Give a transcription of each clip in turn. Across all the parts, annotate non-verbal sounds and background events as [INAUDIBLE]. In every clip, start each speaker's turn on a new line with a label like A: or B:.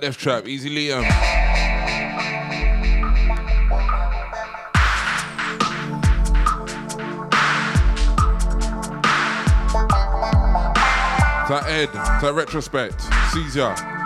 A: that Death Trap, Easy Liam. Um. that Ed, that Retrospect, Caesar.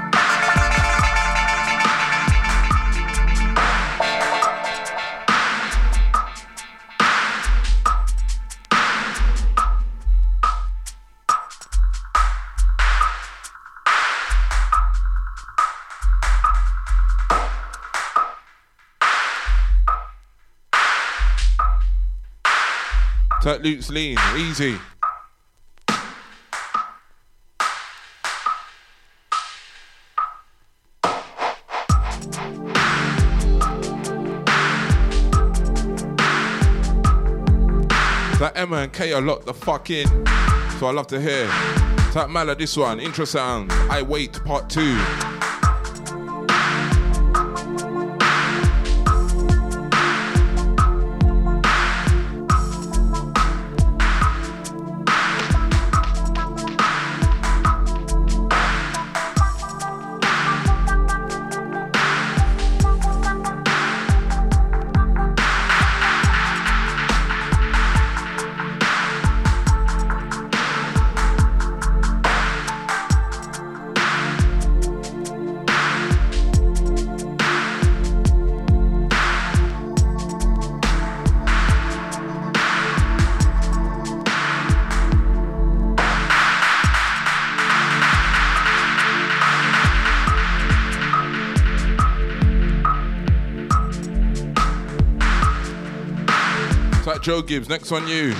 A: That Luke's lean, easy. That Emma and Kay are locked the fuck in. So I love to hear. That Mala, this one, intro sound. I wait, part two. Joe Gibbs. Next on you.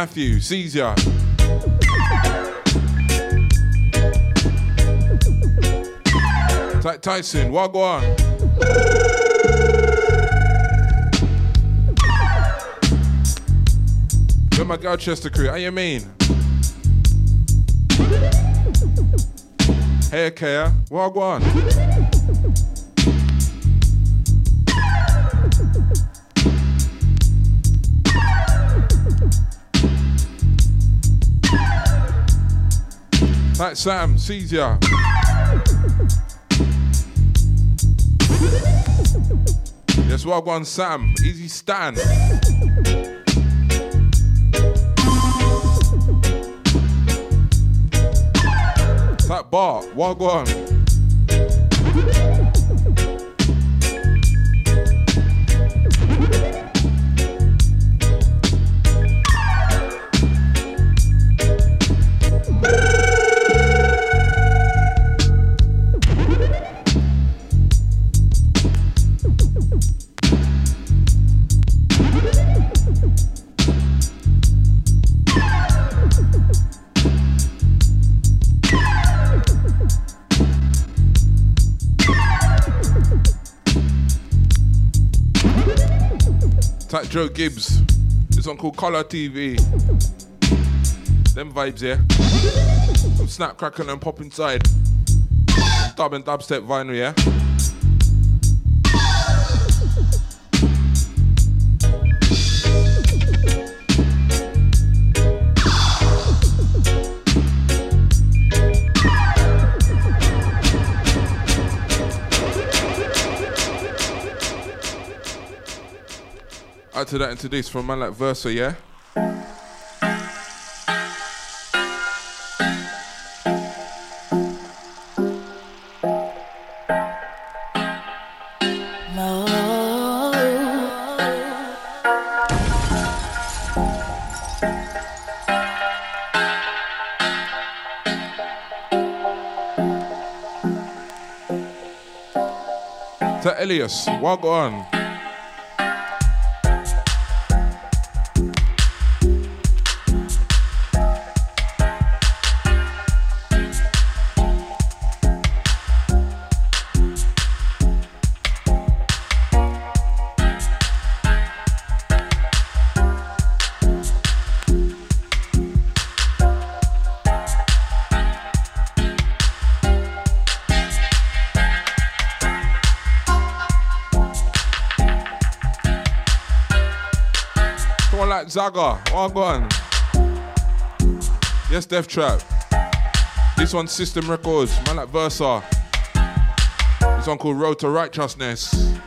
A: Matthew ya. That Tyson, Wagwan. Where my Colchester crew? How you mean? Hey, Kaya, Wagwan. Sam sees ya. Yes, Wagwan Sam, easy stand. That bar, Walk Wagwan. Joe Gibbs. This one called Color TV. Them vibes, yeah. Snap crackling and pop inside. Dub and dubstep vinyl, yeah. Add to that this from a man like Versa, yeah? To Elias, what go on? Zaga. Oh, go on. Yes, Death Trap. This one's System Records. Man like Versa. This one called Road to Righteousness.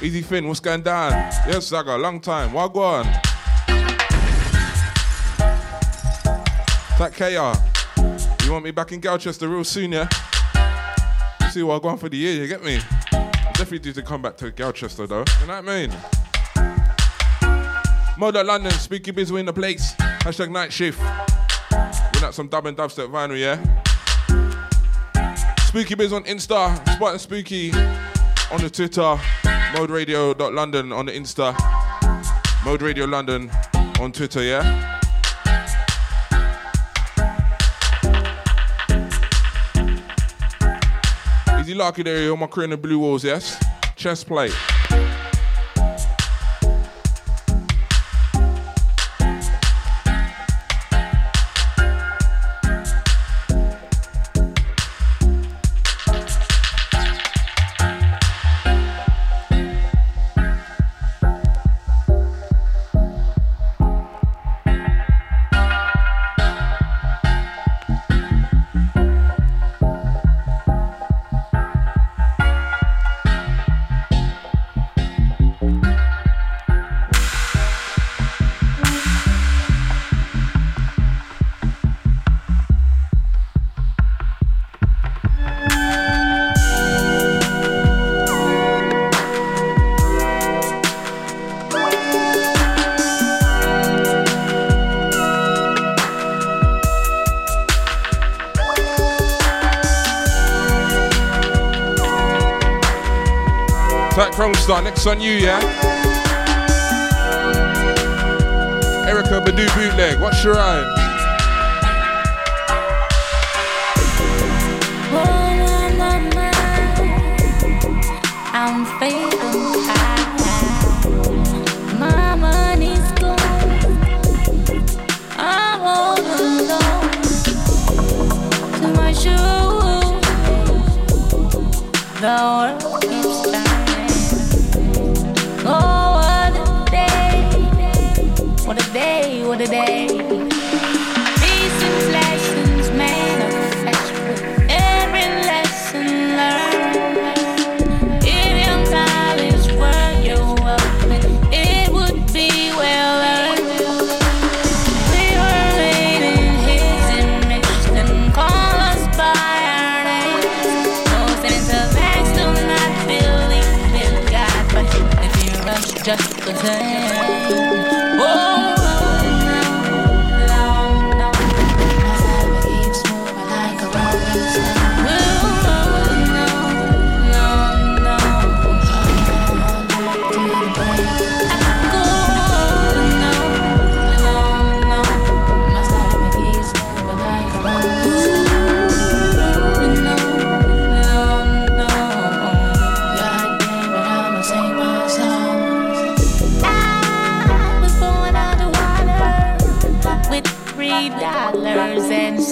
A: Easy Finn, what's going down? Yes, Zaga, long time. On? That KR. You want me back in Colchester real soon, yeah? See what I'm going for the year, you get me? Definitely due to come back to Colchester though. You know what I mean? Moda London, Spooky Biz in the place. Hashtag night shift. We're at some dub and dubstep vinyl, yeah? Spooky Biz on Insta, Spot and Spooky on the Twitter, moderadio.london on the Insta, Mode Radio London on Twitter, yeah? Easy Lucky there, on my crew in the blue walls, yes? Chest plate.
B: Next on you, yeah? Erykah Badu bootleg, what's your own?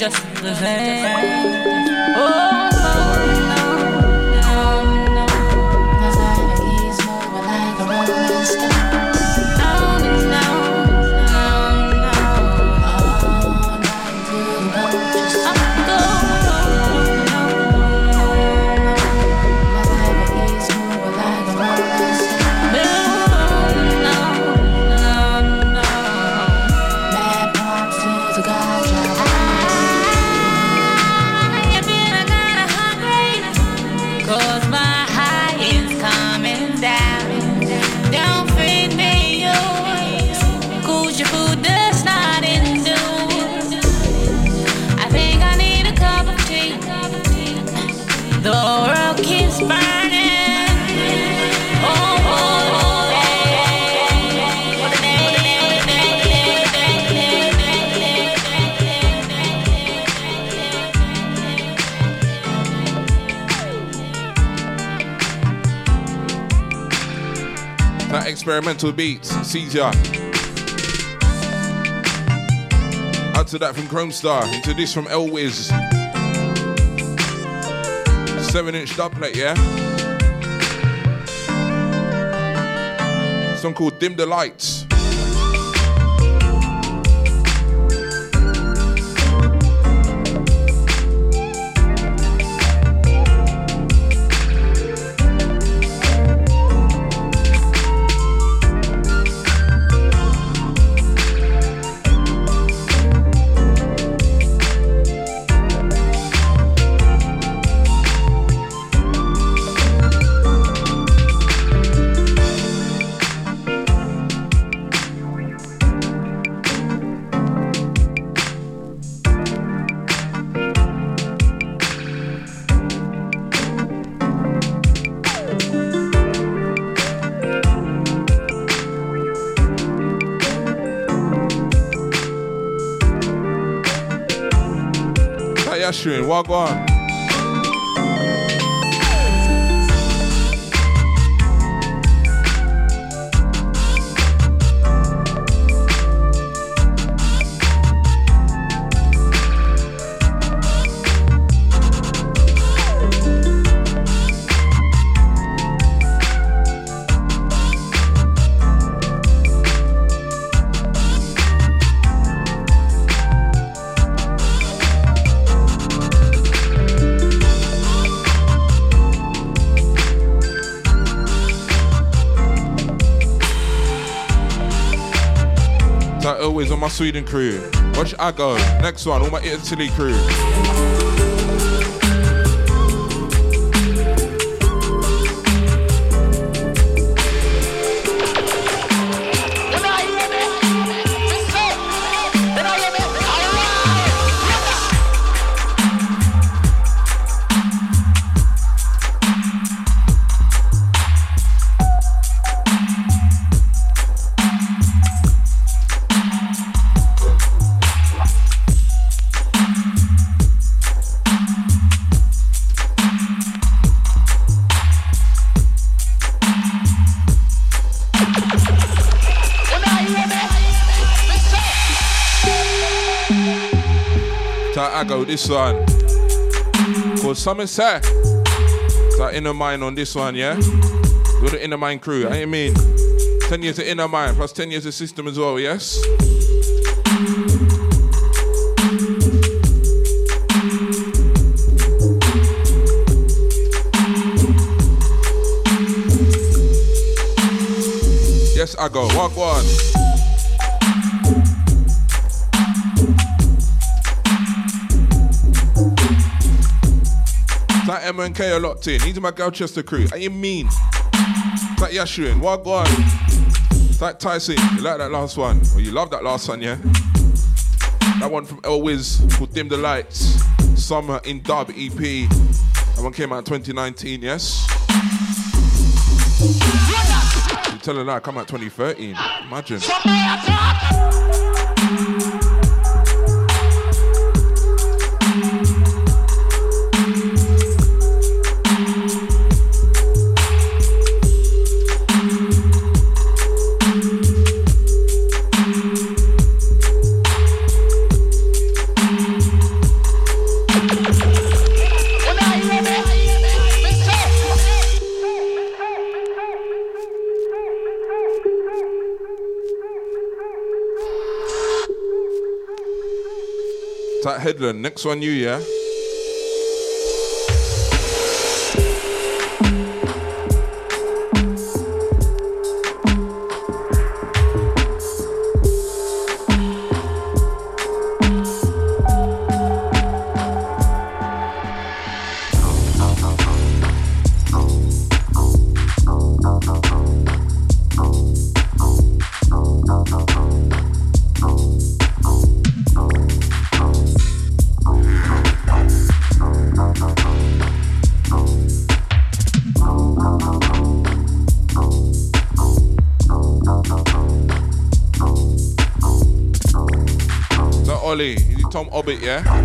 B: just the same. Oh. Experimental beats. Caesar. Out to that from Kromestar. Into this from Elwiz. Seven inch dubplate, yeah? Song called Dim the Lights. Ashwin,
A: my Sweden crew. Watch I go. Next one, all my Italy crew. This one. Called Somerset. It's inner mind on this one, yeah? We're the inner mind crew, I mean. 10 years of inner mind plus 10 years of system as well, yes? Yes, I go. Walk one. M and K are locked in. These are my Colchester crew. Are you mean? It's like Yashuin. What? It's like Tyson. You like that last one? Well, you love that last one, yeah? That one from Elwiz called Dim the Lights. Summer in Dub EP. That one came out in 2019, yes? You're telling that I come out 2013. Imagine. Headland. Next one, you, yeah? Orbit, yeah?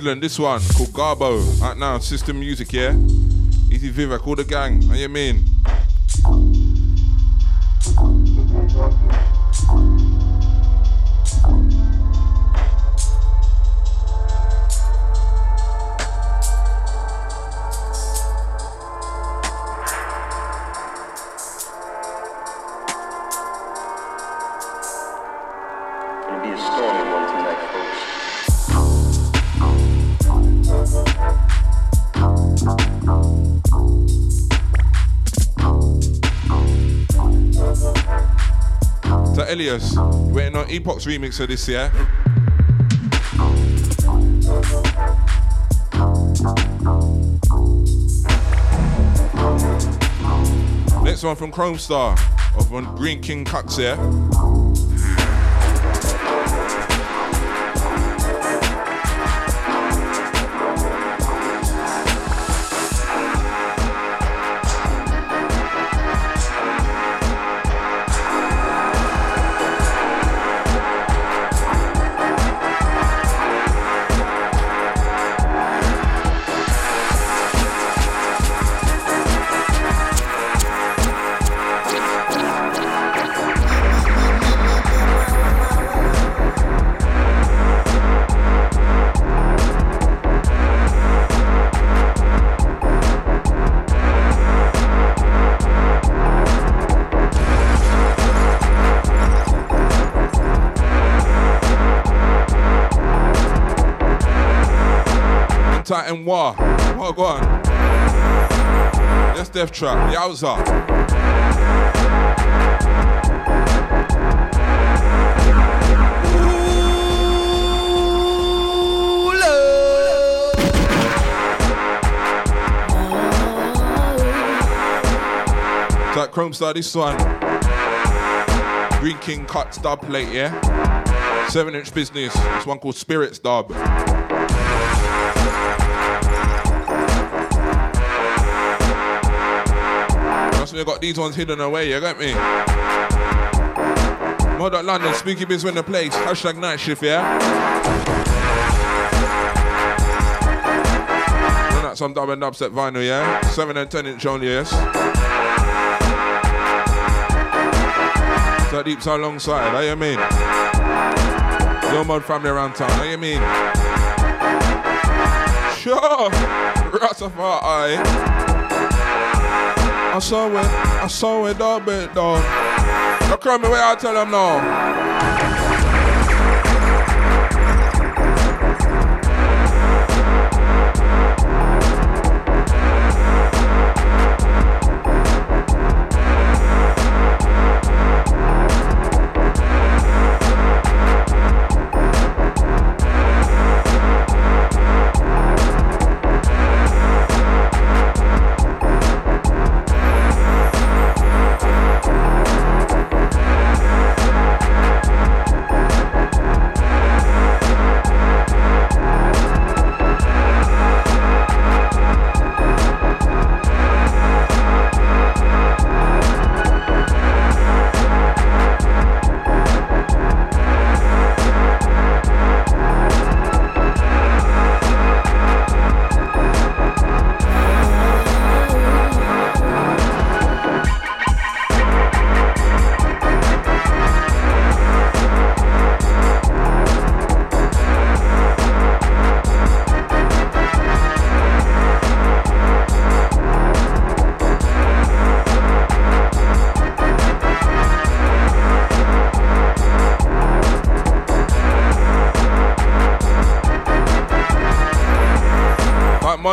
A: Headland, this one called Garbo. Right now, System Music, yeah? Easy Vivek, all the gang. How you mean? Epoch's remix of this, yeah? Next one from Kromestar of Green King Cuts, yeah? Death Trap. Yowza. like Kromestar, this one. Green King cut dub plate, yeah? Seven inch business. This one called Spirits dub. Trust me, got these ones hidden away, you get me? Mod London, Spooky Biz in the place. Hashtag night shift, yeah? some dub and dubstep vinyl, yeah? 7 and 10 inch only, yes? that deeps alongside, how you mean? Your mod family around town, how you mean? Sure, [LAUGHS] Rastafari. I saw it, I saw it, dog, bit, dog. Now come me where I tell them now.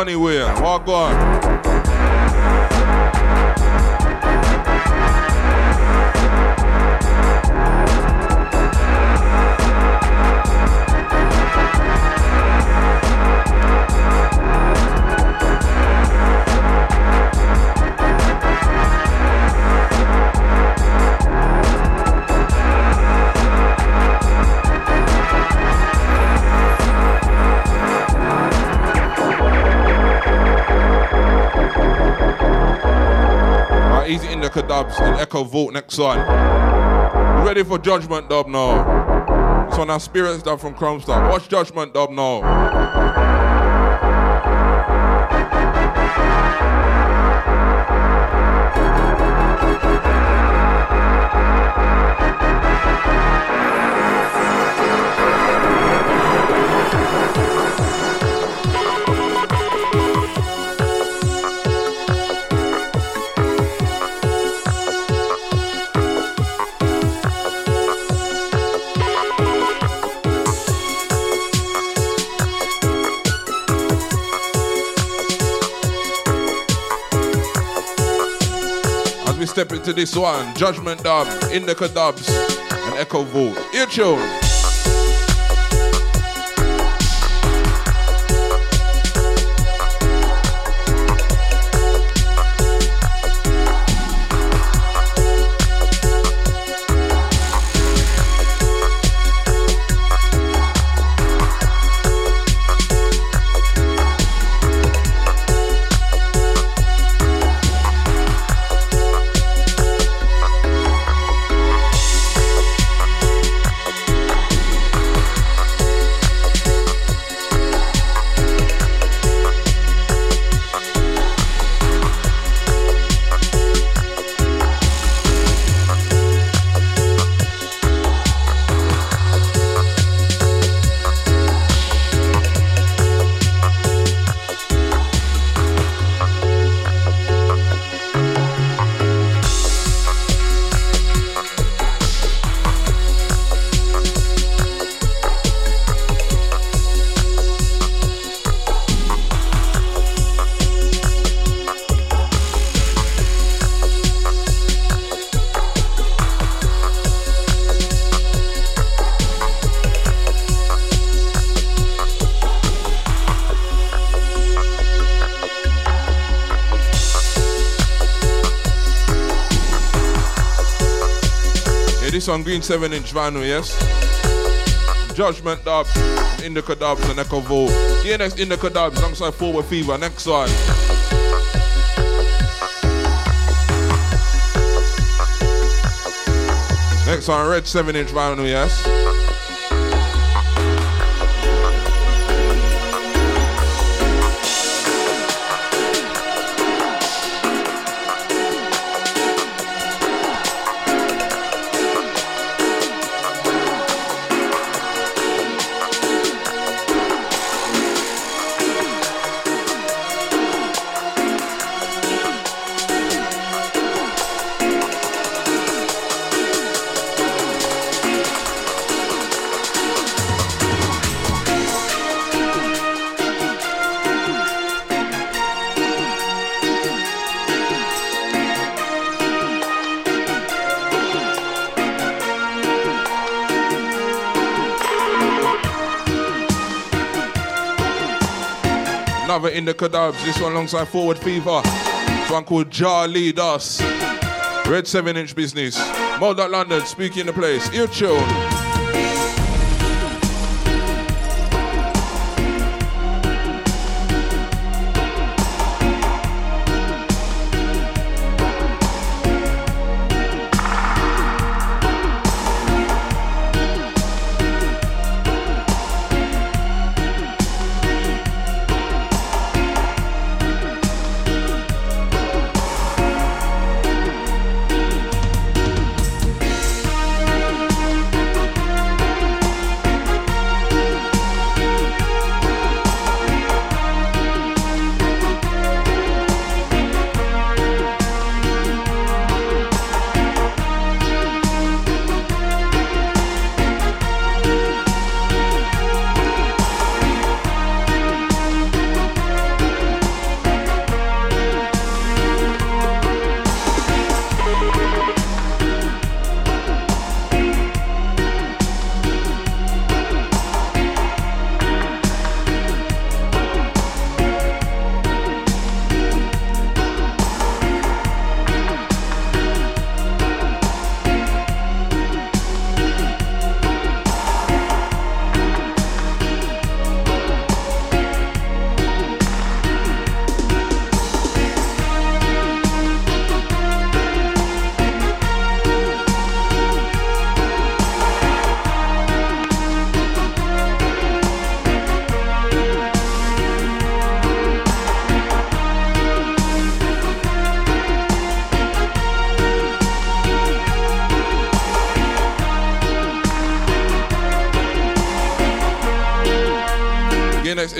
A: Anywhere. Walk on. Vault next one. Ready for Judgment Dub now. One our Spirits Dub from Kromestar. Watch Judgment Dub now. Into this one. Judgment Dub, Indica Dubs, and Echo Vault. Ear tune. On green 7 inch vinyl, yes? Judgment dubs, Indica dubs, and Echo Vault. Yeah, next Indica dubs alongside Forward Fever. Next one. Next one, red 7 inch vinyl, yes? Indica Dubs. This one alongside Forward Fever. This one called Jar Lead Us. Red 7 inch business. Mold London, speaking the place. Ear.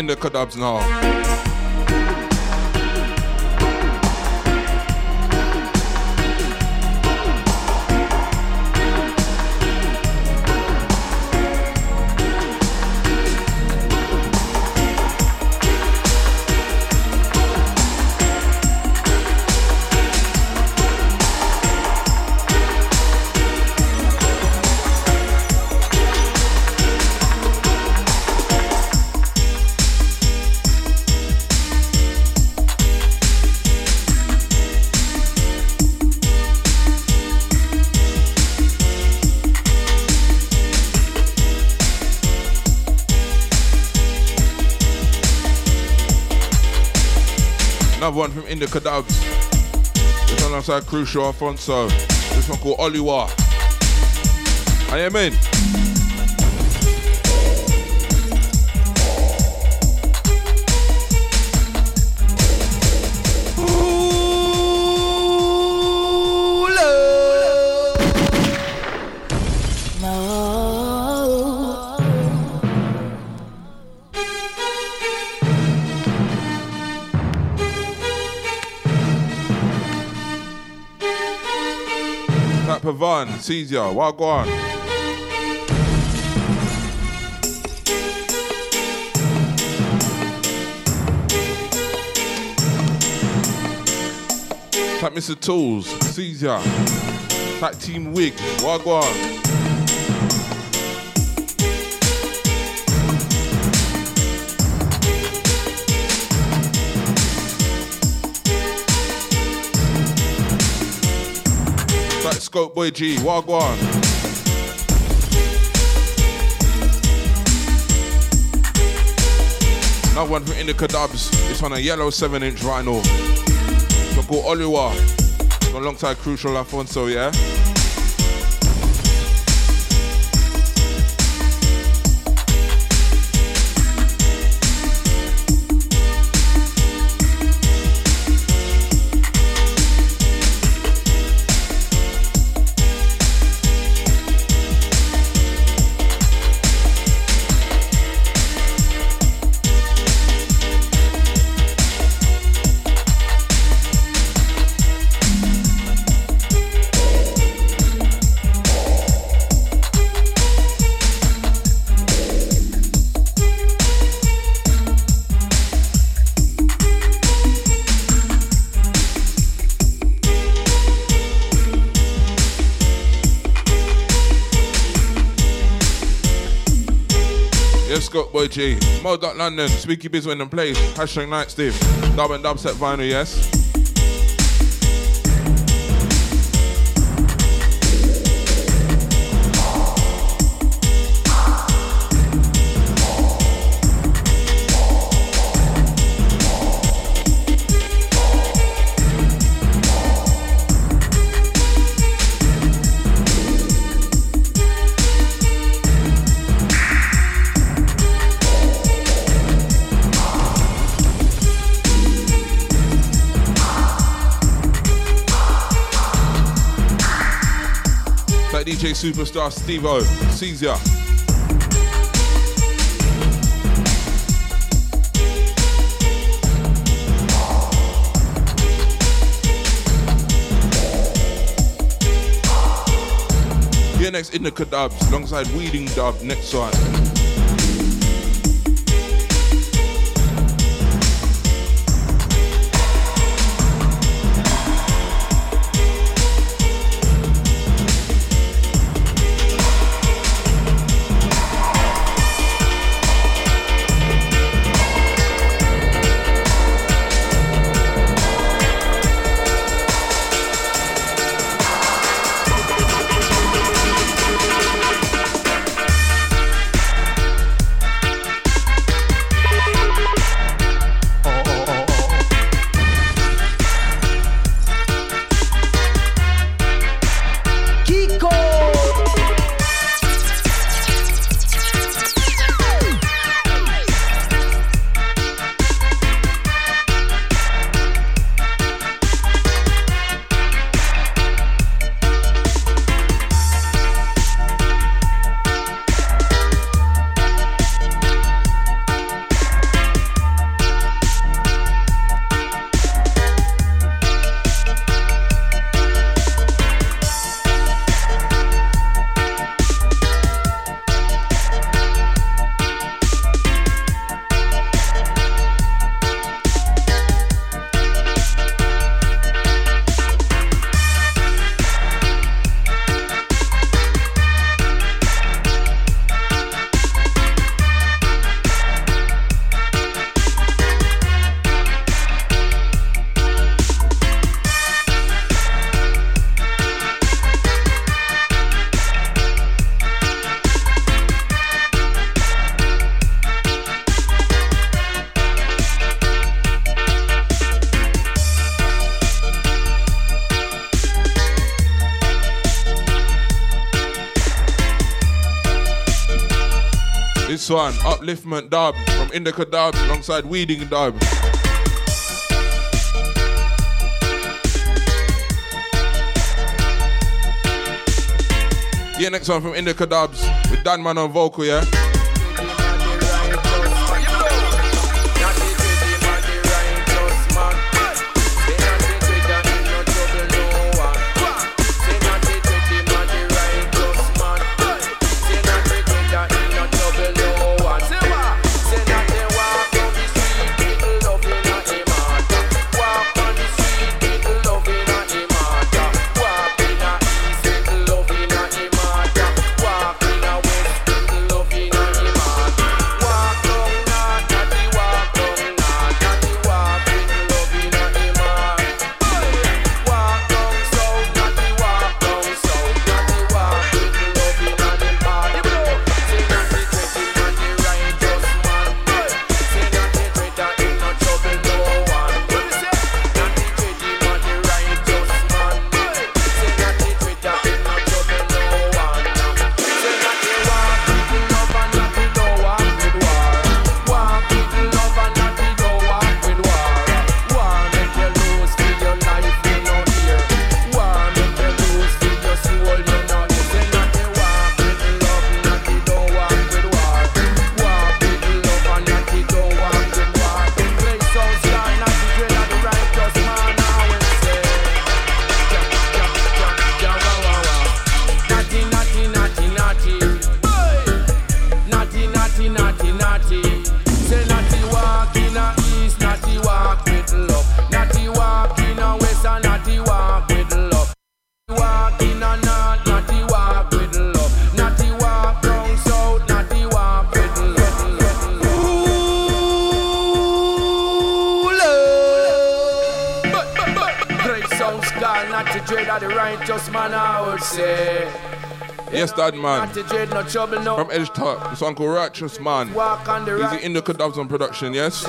A: The Kadabs now. Indica Dubs. This one alongside Crucial Alphonso. This one called Oliwa. I am in. Pavan, Caesar, Wagwan. Tap Mr. Tools, Caesar. Tap Team Wig, Wagwan. Boy G, Wagwan. Another one from Indica Dubs. It's on a yellow 7 inch vinyl. So called Oliwa. Alongside Crucial Alphonso, yeah? Boy G. London, Speaky Biz when them plays. Hashtag Steve. Dub and dubstep vinyl, yes. Superstar Steve O. Here next in the Kadabs, alongside Weeding Dub, next one. Upliftment Dub from Indica Dub alongside Weeding Dub. Yeah, next one from Indica Dubs with Dan Man on vocal, yeah? man. No trouble, no.
C: From Edge Top, it's Uncle Righteous Man.
A: Walk on the
C: Indica Dubs on production, yes?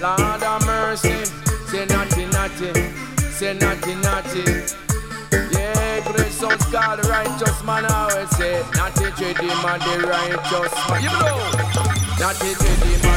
A: Lord have mercy, say say. Yeah, righteous man, I always say, man, the righteous man. You know, man.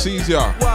A: sees
C: y'all.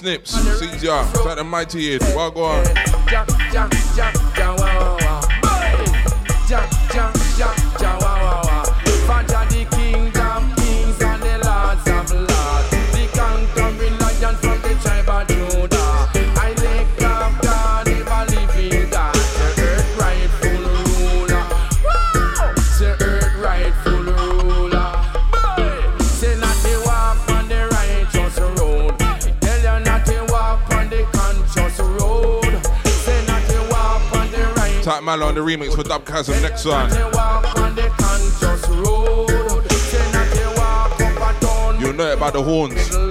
C: Snips, CJ, Fat the Mighty
A: here, Wagwan. Jack, Jack, Mala on the
C: remix for Dubkasm. Next one. You know it by the horns.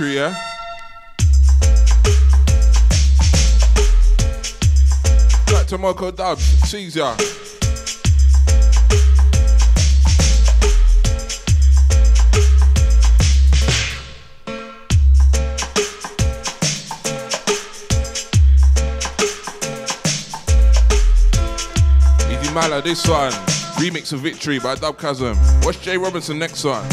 D: Yeah? Back to Marco Dubs, Caesar. Mala, this one. Remix of Victory by Dubkasm. What's Jay Robinson next one?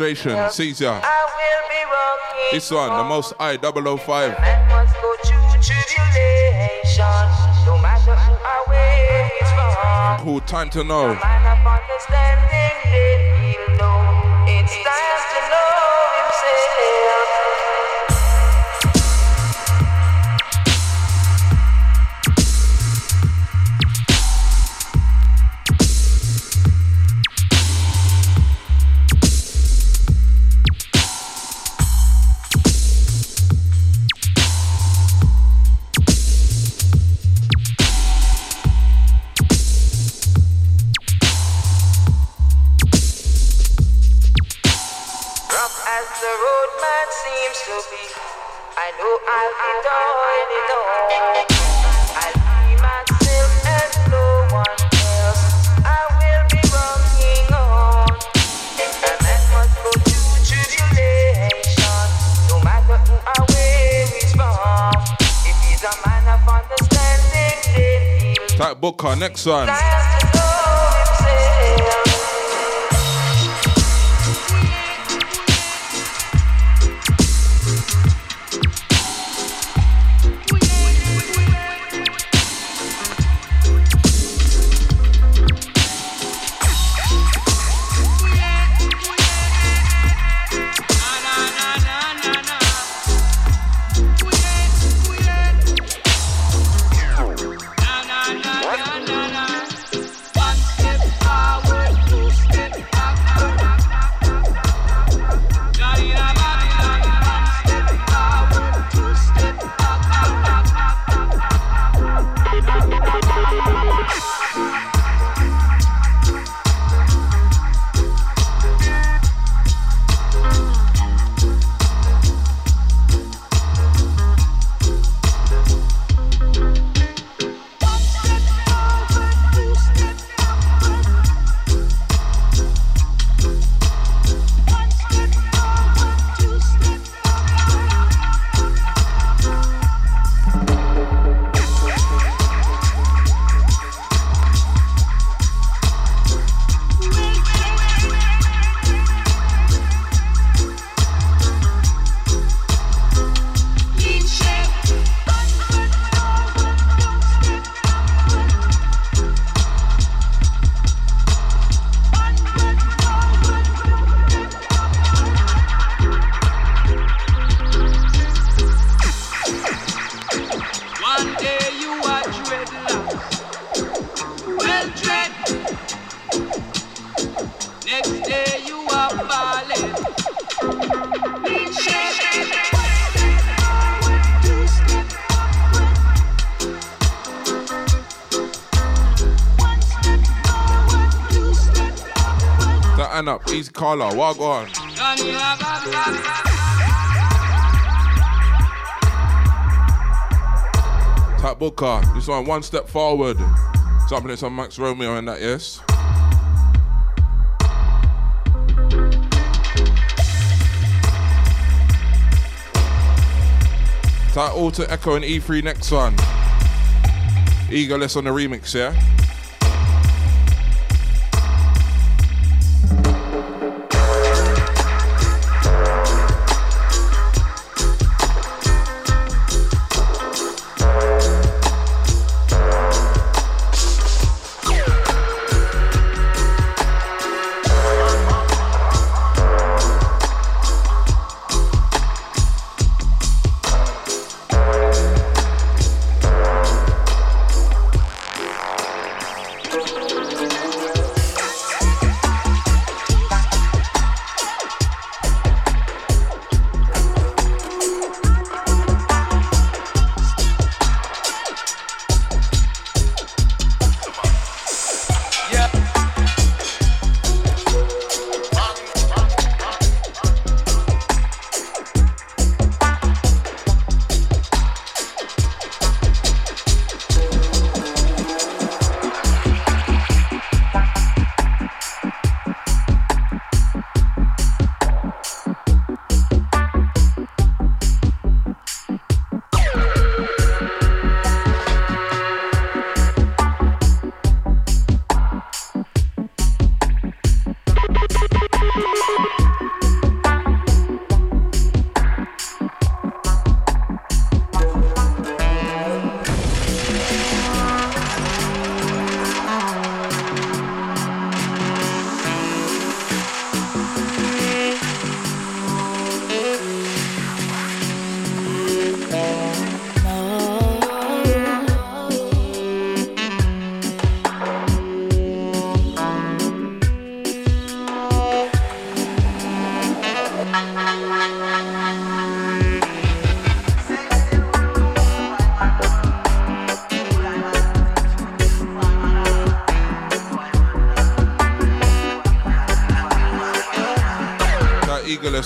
D: Illustration, Caesar. This one, the most I 005. Cool, time to know. Booker,
A: Carla, walk on. Type Booker, this one one step forward. Something on Max Romeo and that, yes? Type Alter Echo and E3 next one. Egoless on the remix, yeah?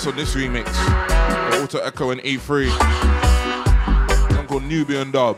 A: On this remix. Alter Echo and E3. One called Nubian Dub.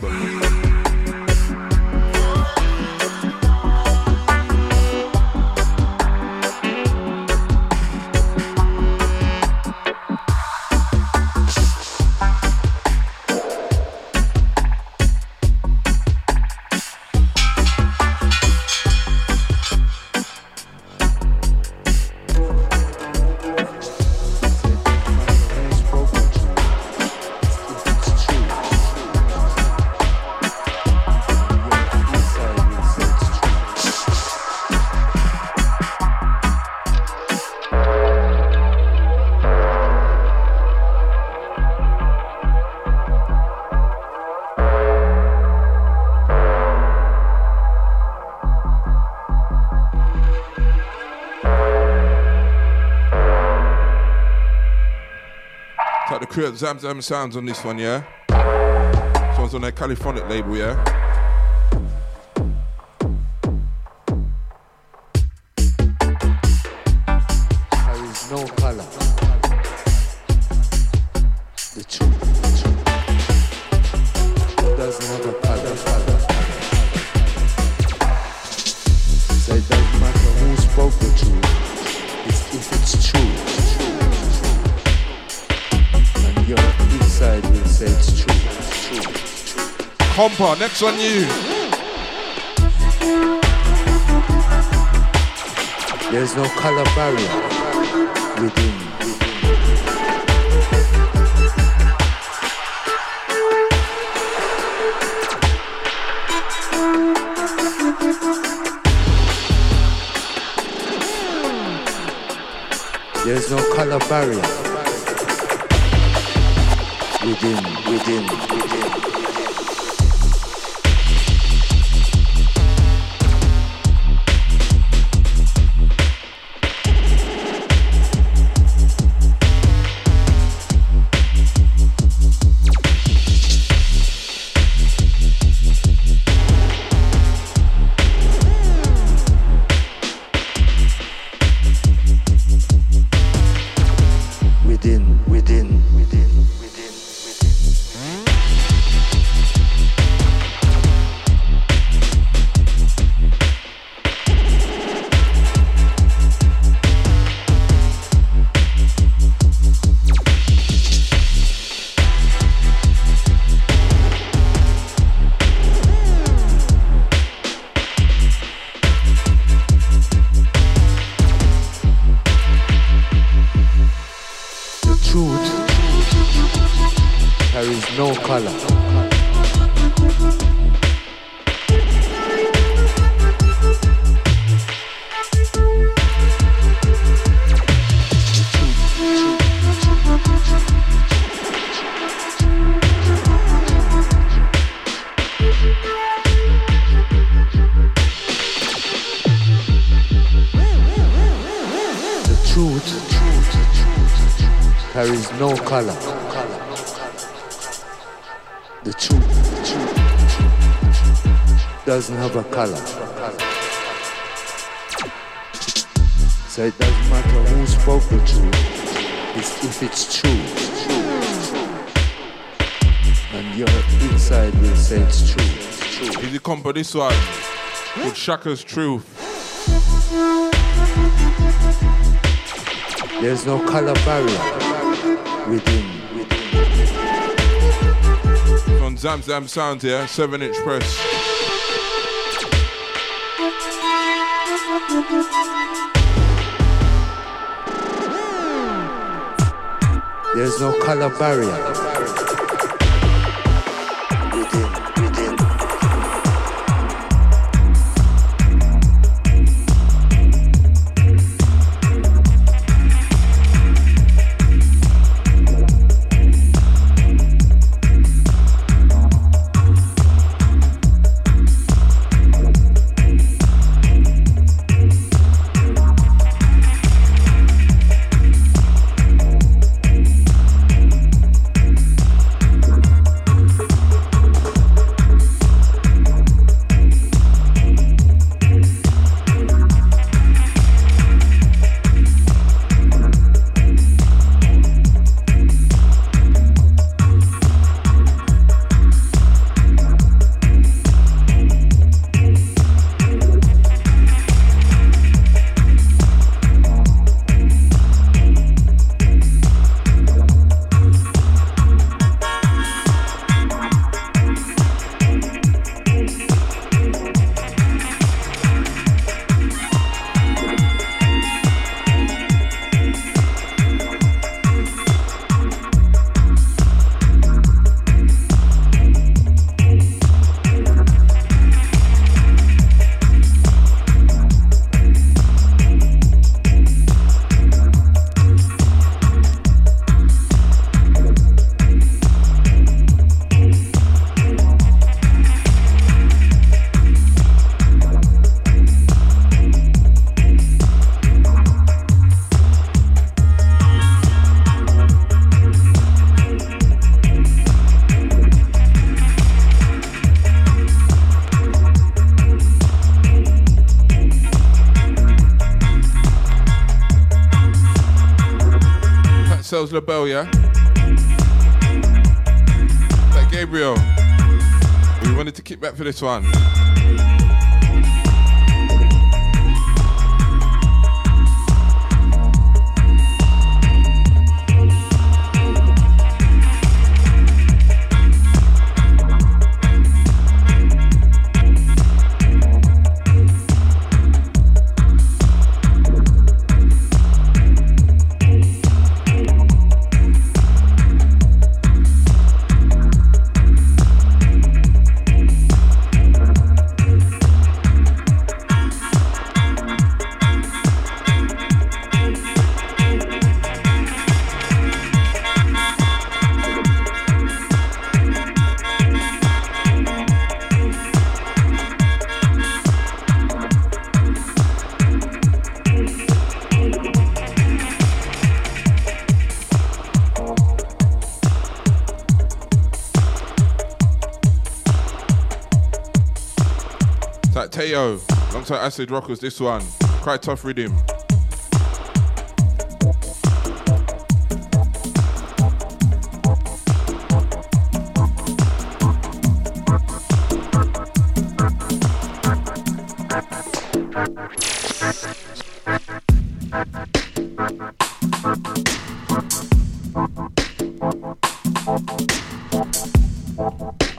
A: Zam Zam sounds on this one, yeah? This one's on their Caliphonic label, yeah? Compa, next one you.
E: There's no color barrier within. There's no color barrier within, within, within.
A: Shaka's Truth.
E: There's no color barrier within.
A: On Zam Zam Sound here, 7 inch press.
E: There's no color barrier.
A: Sales LaBelle, yeah? That Gabriel. We wanted to kick back for this one. Acid Rockers, this one, Quite Tough Rhythm.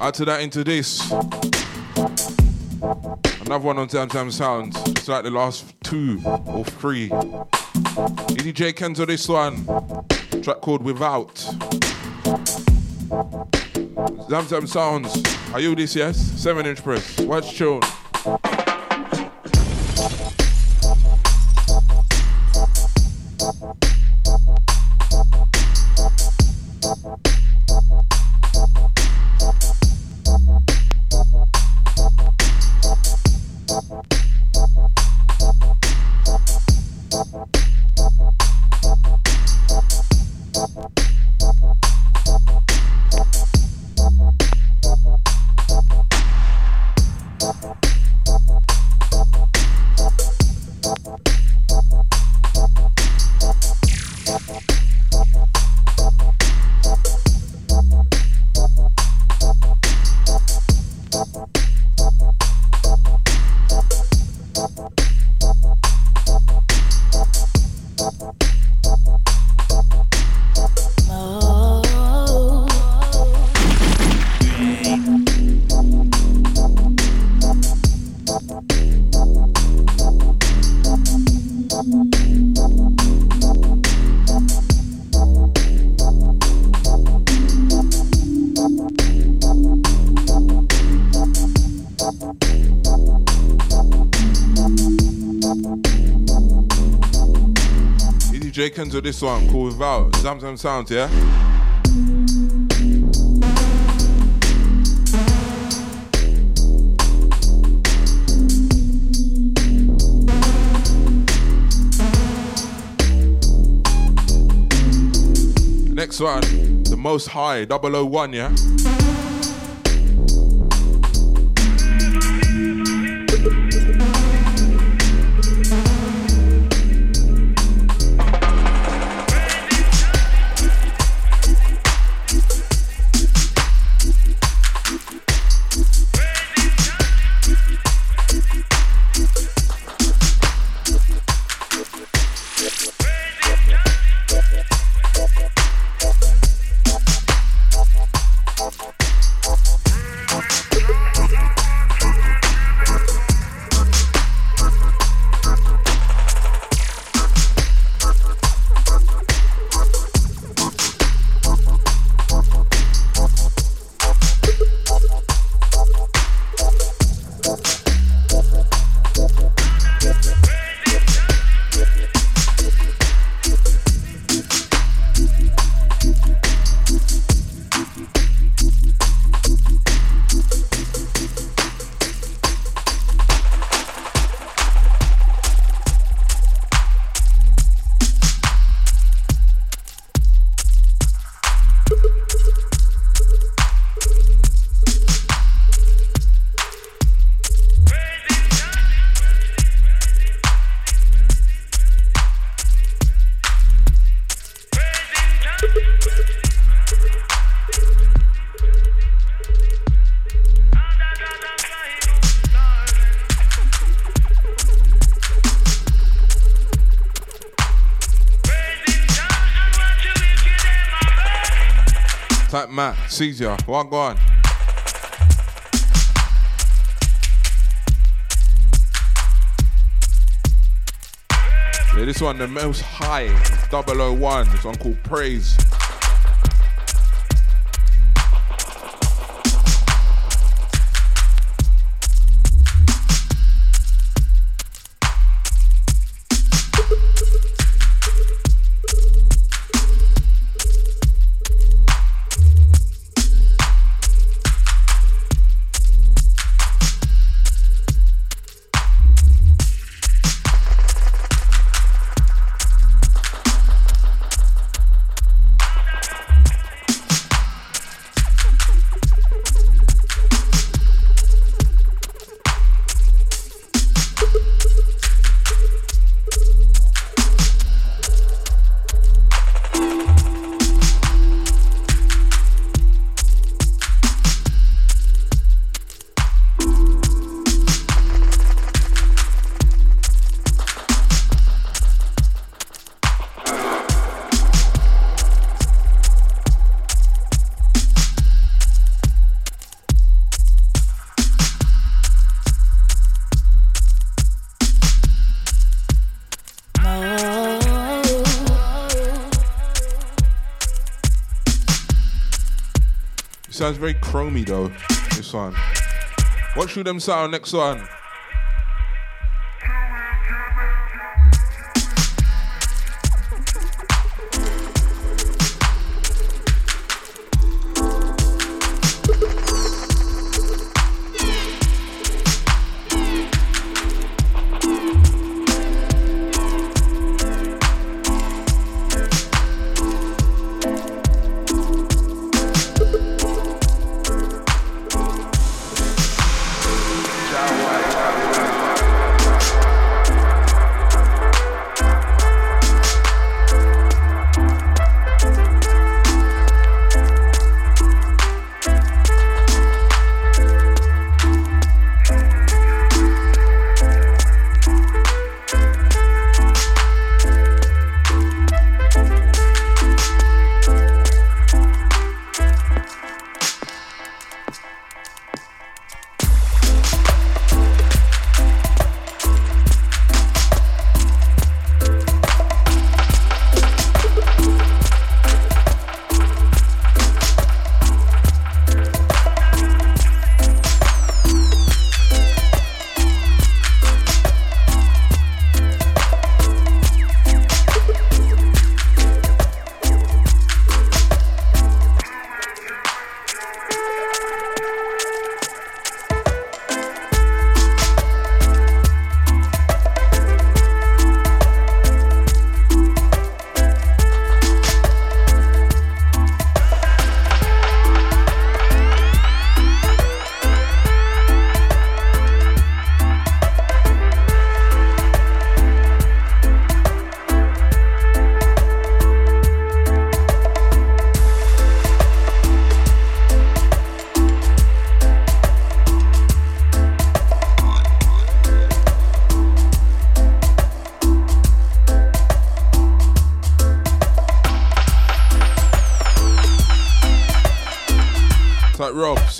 A: Add to that into this. Another one on Zam Zam Sounds. It's like the last two or three. EDJ Kenzo this one. Track called Without. Zamzam Sounds. Are you this, yes? 7 inch press. Watch tune. This one called Without Zam Zam Sounds, yeah? Next one, the most high, 001, yeah? Caesar. Walk on. Yeah, this one, the most high, 001. This one called Praise. Sounds very chromy though. This one. What should them sound next one.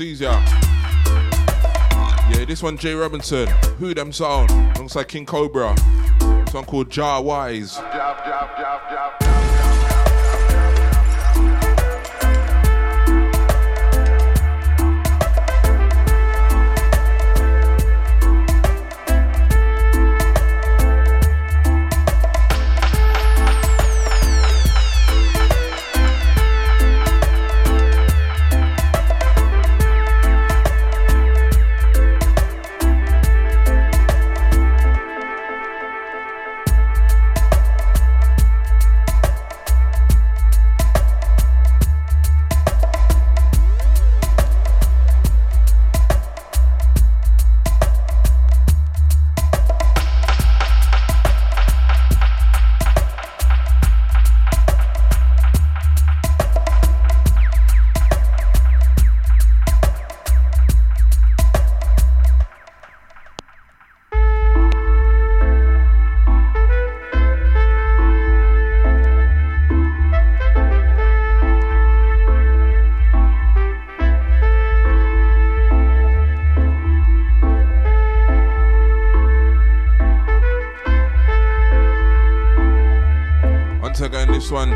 A: Ya. Yeah, this one Jay Robinson. Who them sound? Alongside King Cobra. Song called Jar Wise.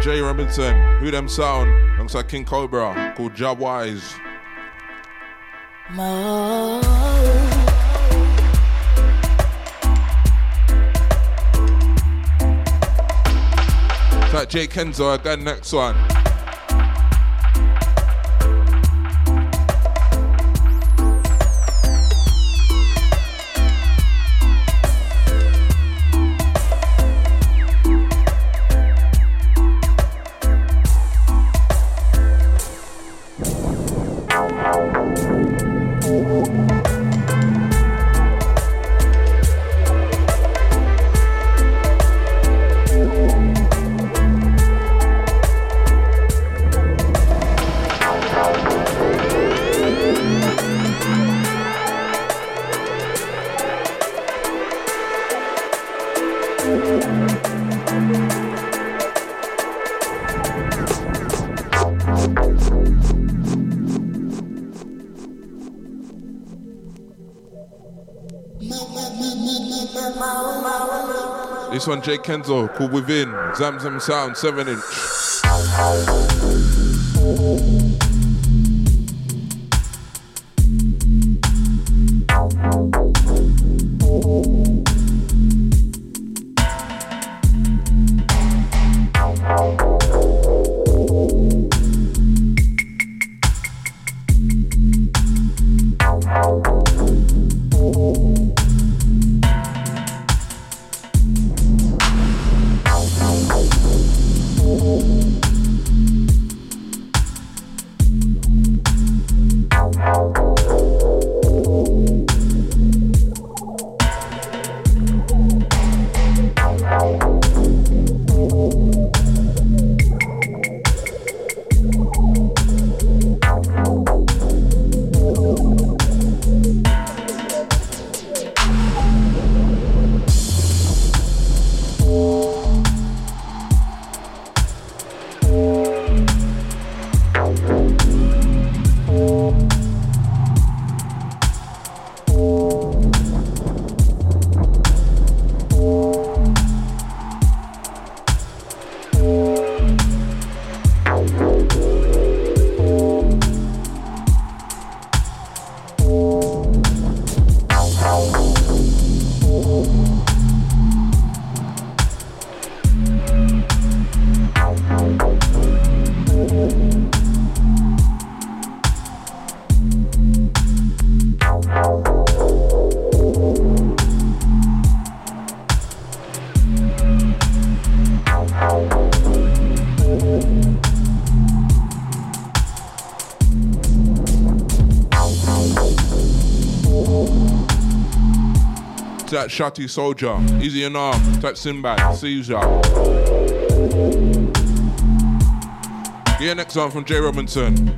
A: Jay Robinson, who them sound, alongside King Cobra, called Job Wise. Mo. That Jay Kenzo, again next one. This one, Jay Kenzo, called Within, Zam Zam Sound, 7 inch. That Shutty Soldier. Easy arm. Type Sinbad. Seizure. Yeah, next one from Jay Robinson.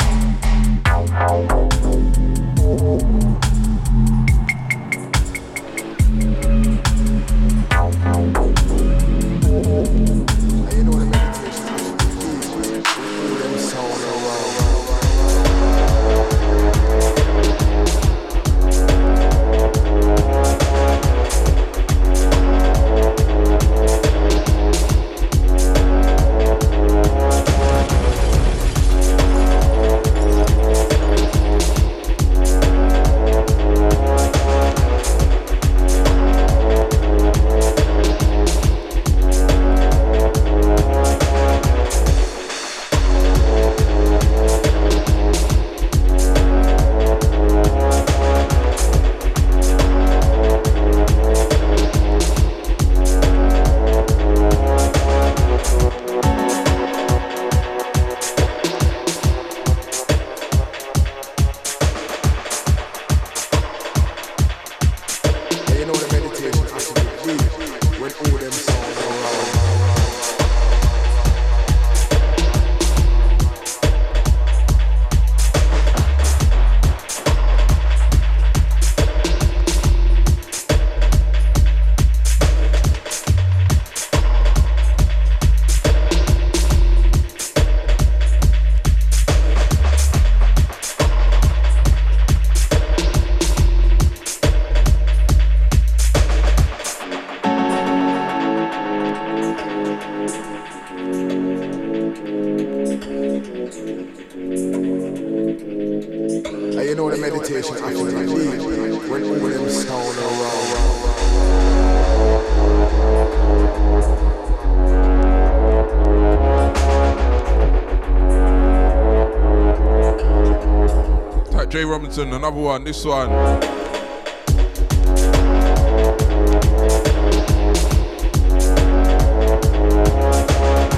A: Robinson, another one, this one.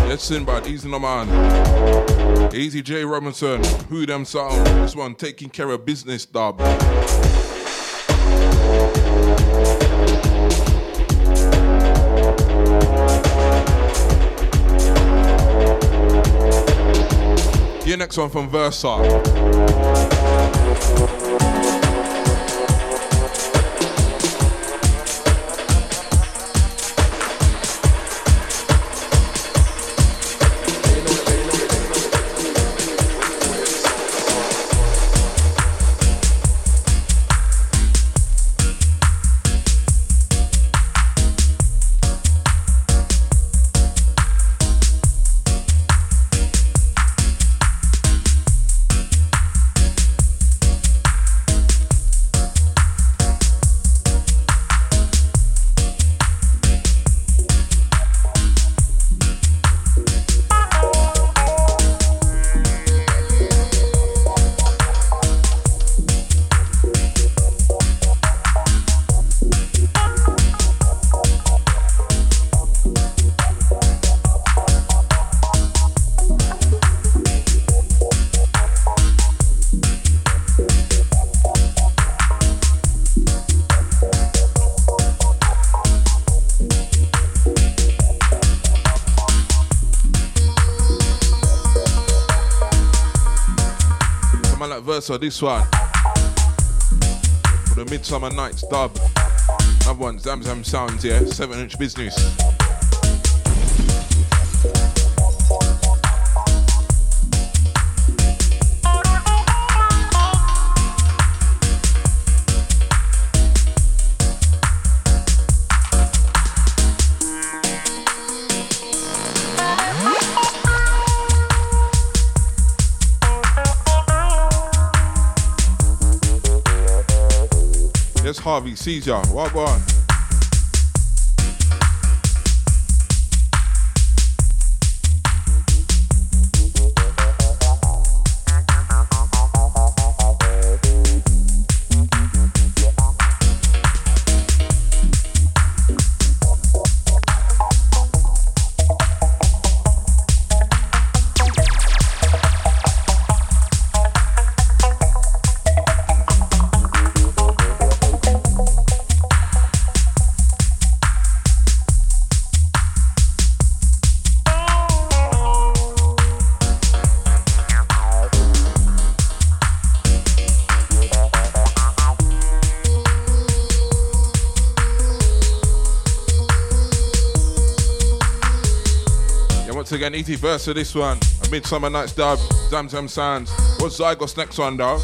A: Yes, Sinbad, easy no man. Easy J Robinson, who them sound? This one taking care of business dub. Yeah, next one from Versa. So this one for the Midsummer Nights dub. Another one, Zam Zam Sounds, yeah, 7 inch business. Harvey, Caesar, walk on. Again, ET verse of this one. A Midsummer Night's dub. Zam Zam Sounds. What's Zygos next one though?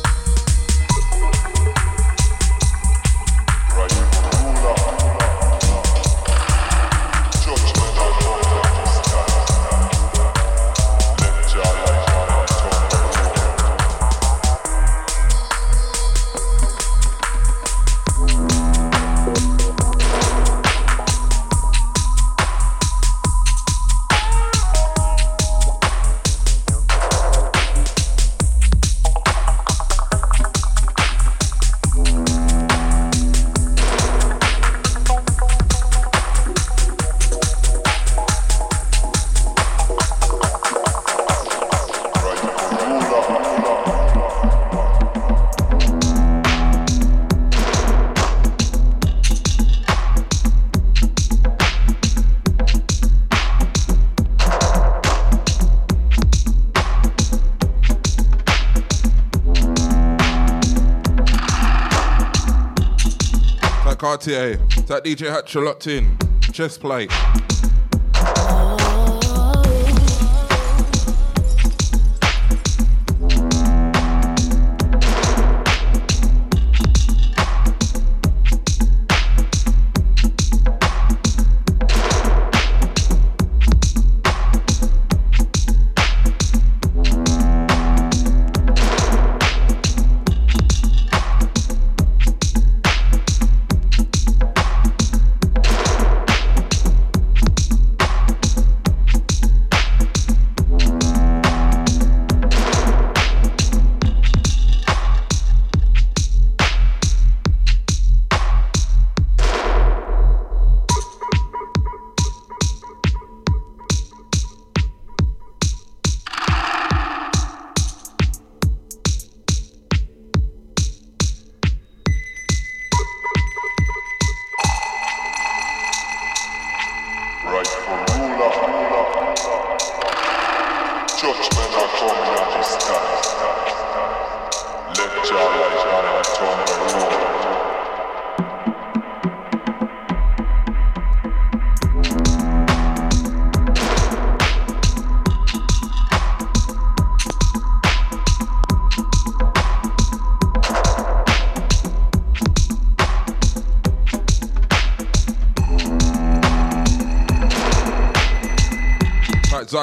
A: Cartier. That DJ Hatcher locked in. Chest plate.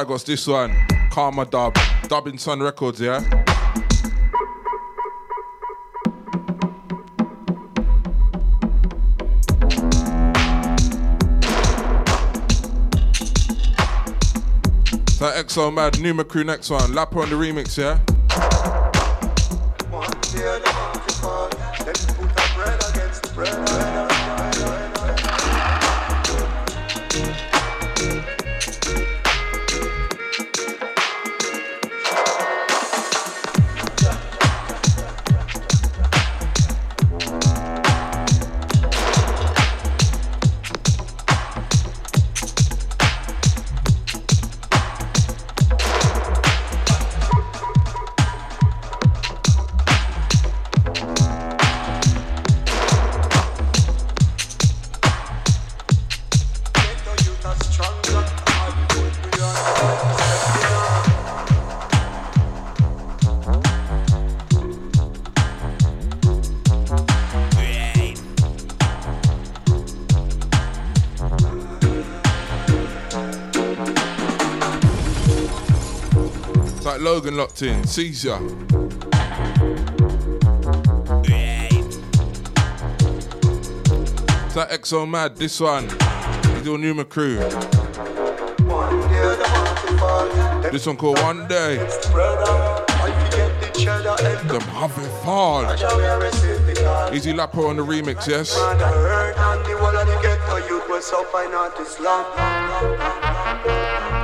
A: Zygos, this one, Karma Dub, Dubbing Sun Records, yeah? That XO Mad, Numa Crew next one, Lapper on the remix, yeah? like Logan locked in. Caesar. It's like Exo Mad, this one. He's on Numa Crew. This one called One Day. Them having fun. Easy Lapo on the remix, yes? I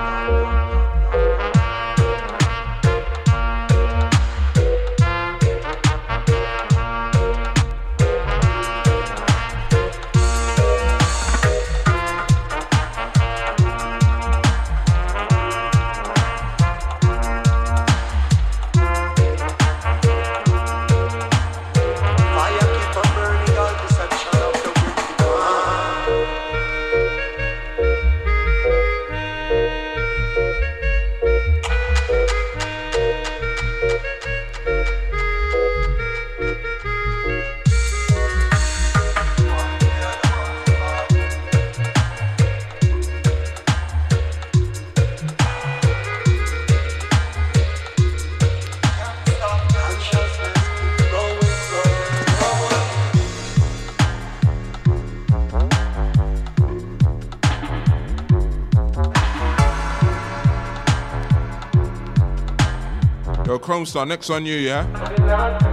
A: Kromestar, next on you, yeah?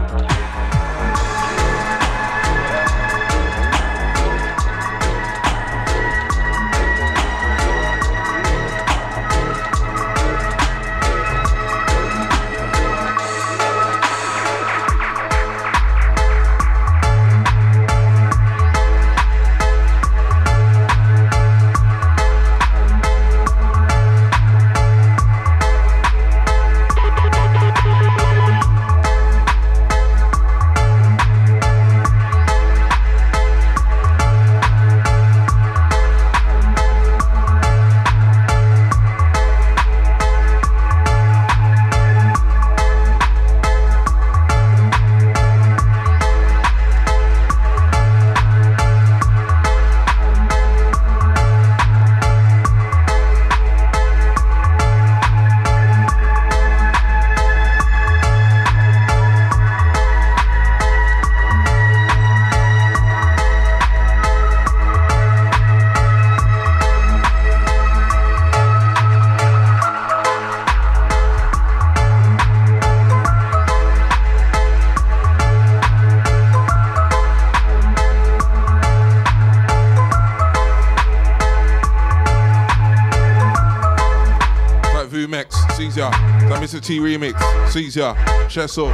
A: Mr. T remix. Caesar, Chesso.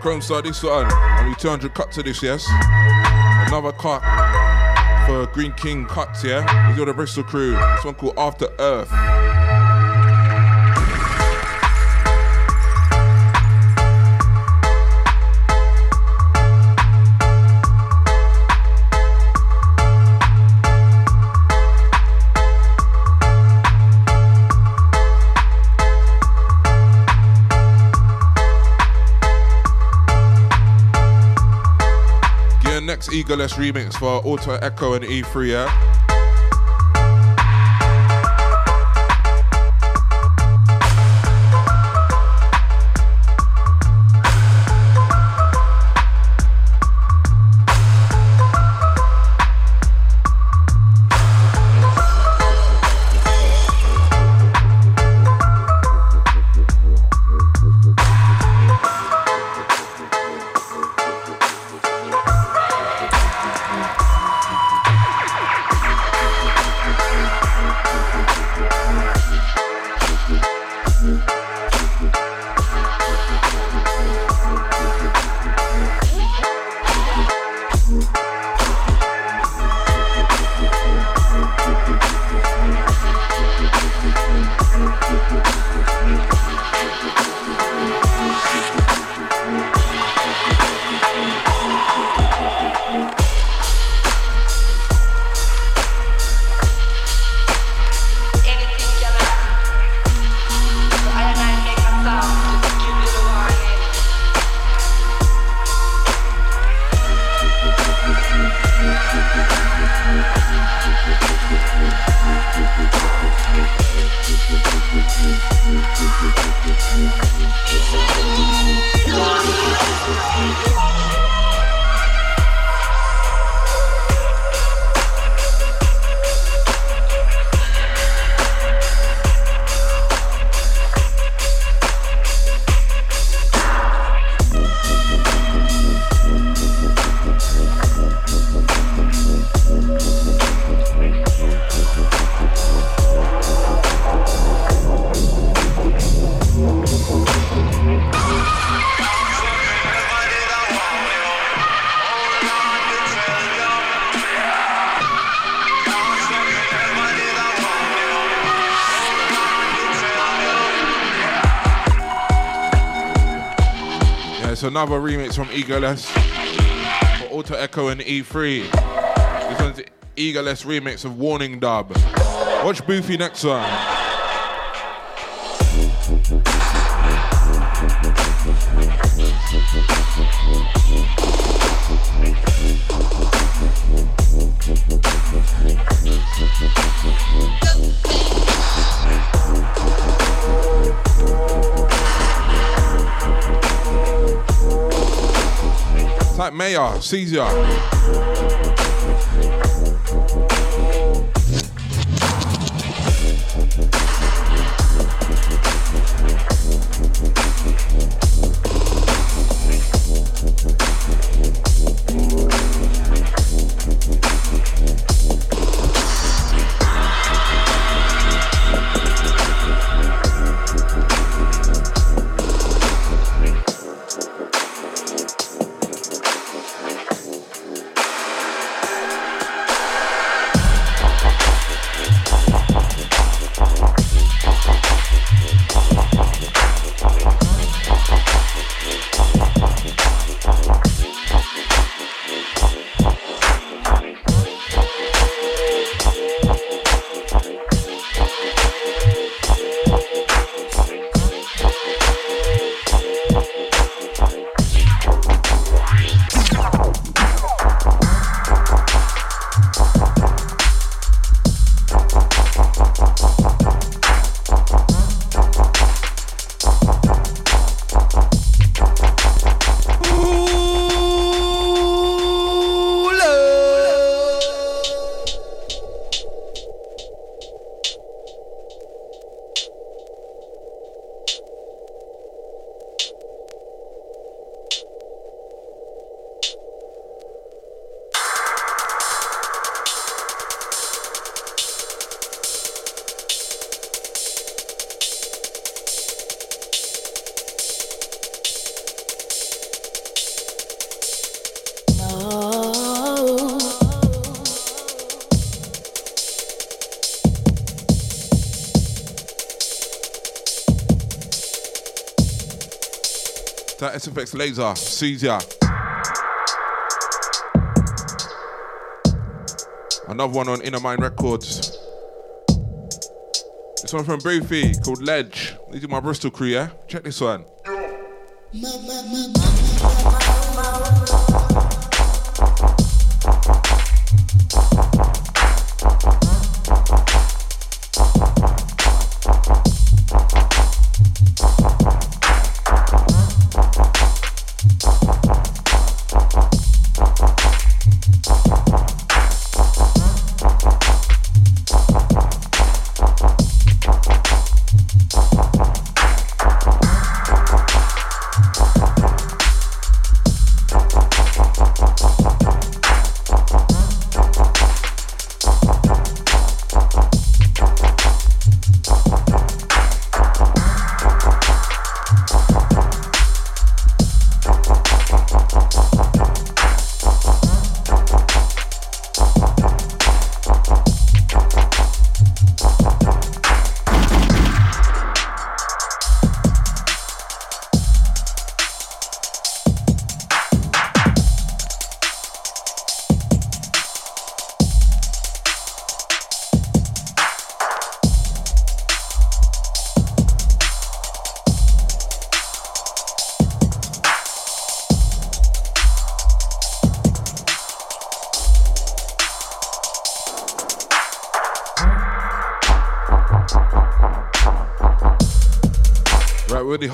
A: Kromestar, this one. Only 200 cut to this, yes? Another cut for Green King Cuts, yeah? These are the Bristol crew. This one called After Earth. Egoless remix for Alter Echo and E3, yeah? Another remix from Egoless for Alter Echo and E3. This one's Egoless remix of Warning Dub. Watch Boofy next one. Like Mayor, Caesar. SFX Laser, Caesar. Another one on Inner Mind Records. This one from Briefy called Ledge. These are my Bristol crew, yeah? Check this one.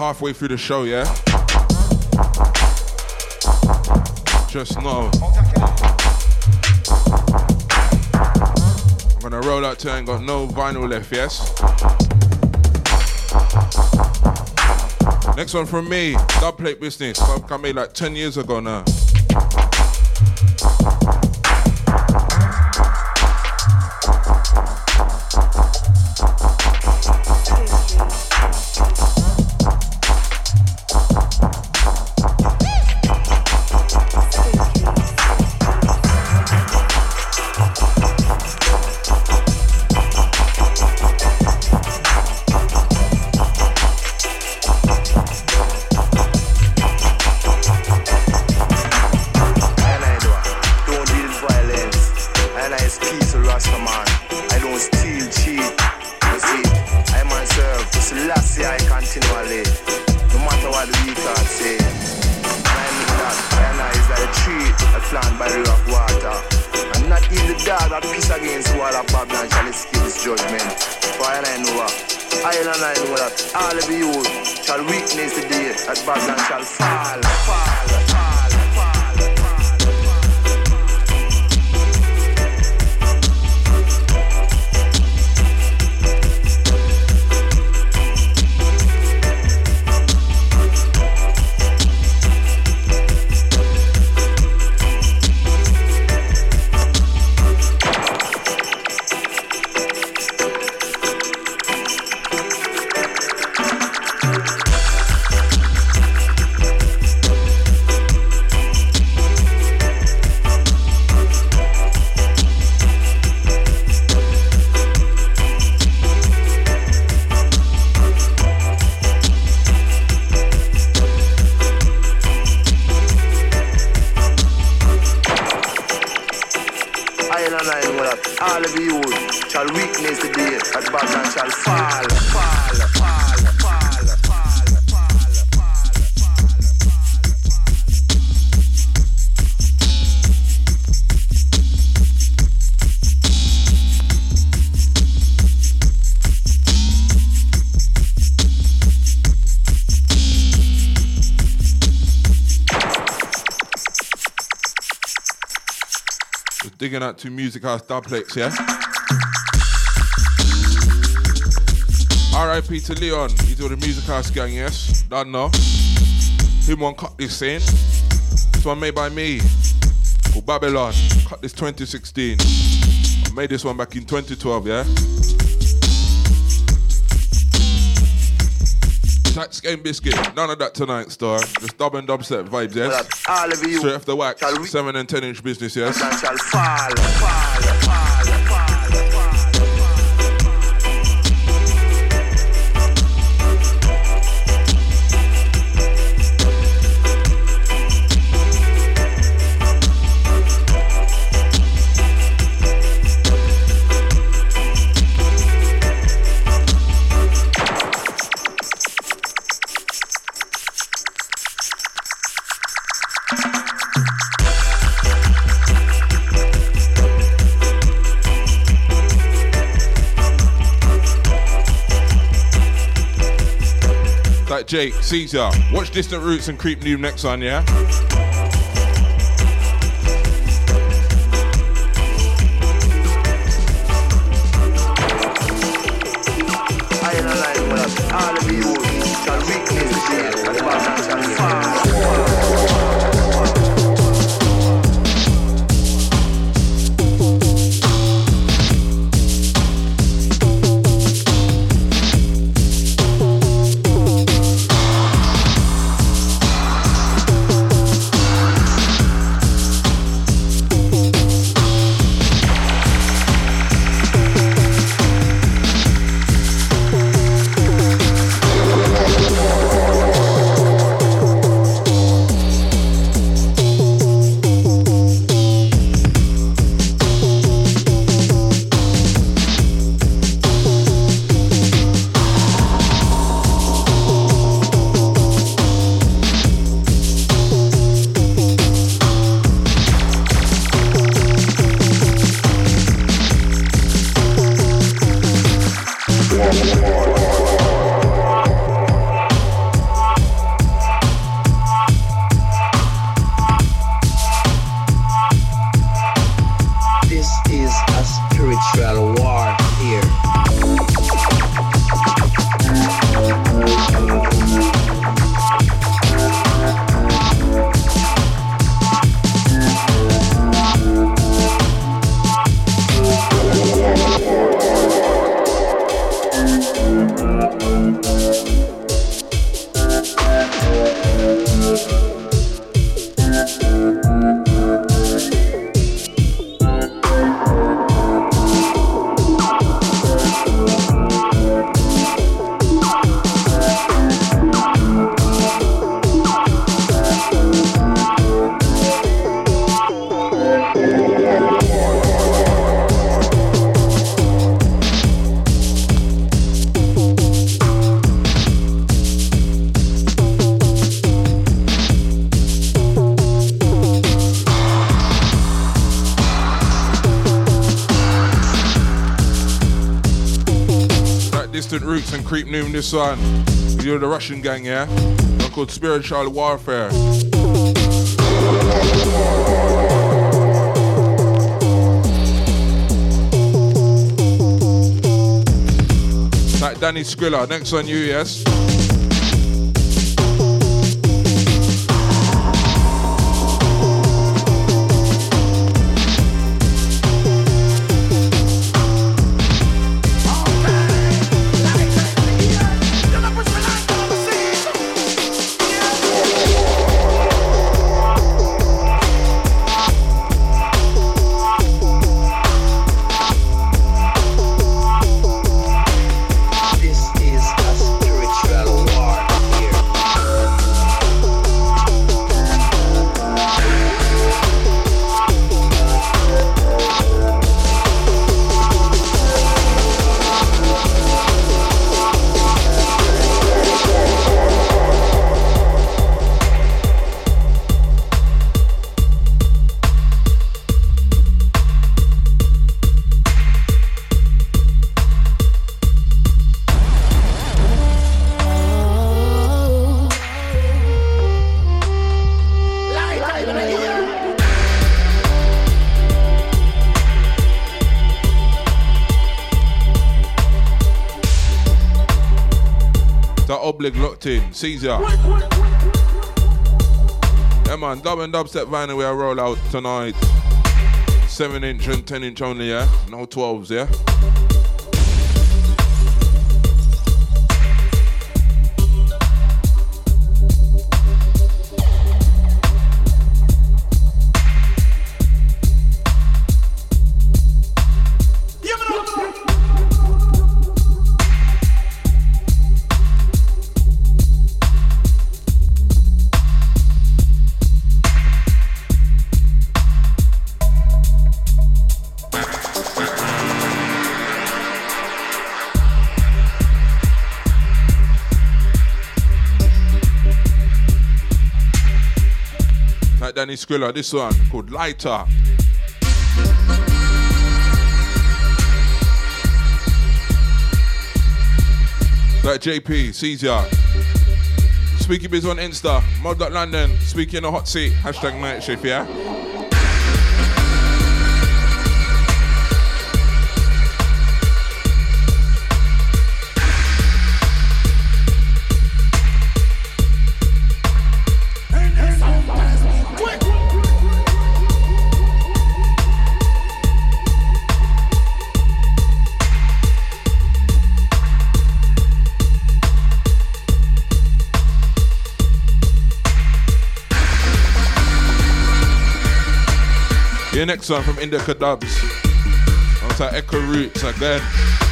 A: Halfway through the show, yeah? Just know. I'm gonna roll out to and got no vinyl left, yes? Next one from me, dubplate business. I made like 10 years ago now.
C: slant by the rock water. And not even the dog that piss against the wall of Babylon shall escape his judgment. For I know that, I I know that all of you shall witness the day that Babylon shall fall, fall.
A: fall. Out to Music House Dubplate, yeah? RIP to Leon, he's all the Music House gang, yes? Don't know. Him one cut this scene. This one made by me, called Babylon. Cut this 2016. I made this one back in 2012, yeah? Game biscuit, none of that tonight, star. Just dub and dubstep vibes, yes?
C: All of you.
A: Straight the wax, 7 and 10 inch business, yes? Jake, Caesar. Watch Distant Roots and Creep New next yeah? This one. You're the Russian gang, yeah? One called Spiritual Warfare. Like Danny Skrilla, next on you, yes? Caesar. Yeah, man, dub and dubstep vinyl we are roll out tonight. 7 inch and 10 inch only, yeah? No 12s, yeah? This one called Lighter. Like JP, ya. Speaky Biz on Insta, mod.london, speaking in the hot seat, hashtag night shift, yeah? Next one from Indica Dubs. To Echo Roots again.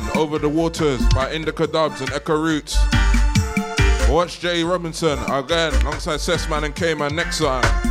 A: One, Over the Waters by Indica Dubs and Echo Roots. Watch Jay Robinson again alongside Sessman and K-Man next one.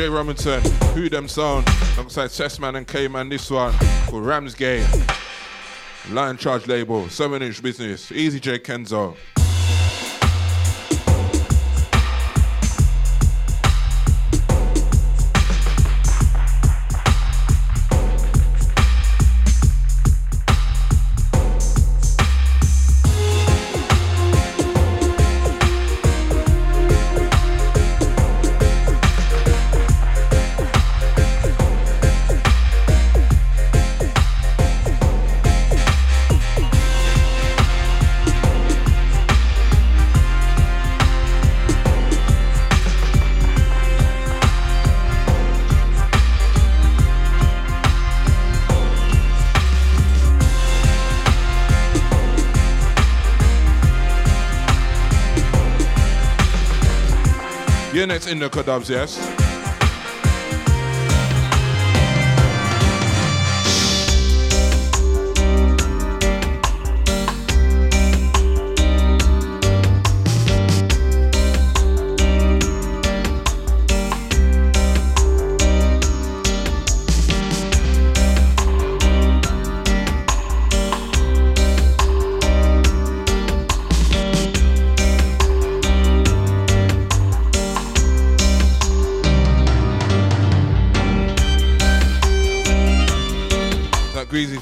A: Jay Robinson, Who Them Sound, alongside Sessman and K-Man, this one called Ramsgate. Lion Charge label, 7 inch business, Easy J Kenzo. In the Kodabs, yes?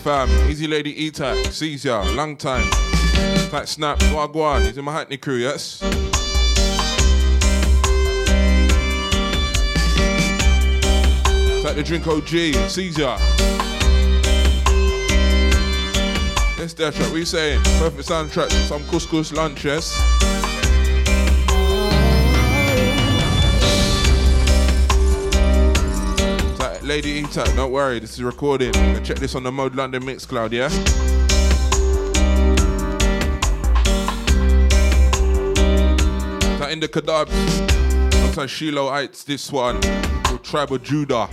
A: Fam. Easy Lady E-Tac, sees ya, long time. Like Snap, Wagwan, he's in my Hackney crew, yes? Like the Drink OG, sees ya. Yes, that track, what you saying? Perfect soundtrack, some couscous lunch, yes? Lady Eater, don't worry, this is recording. Check this on the Mode London Mixcloud, yeah? That in the Kadabs. Sometimes Shiloh this one Tribal Judah.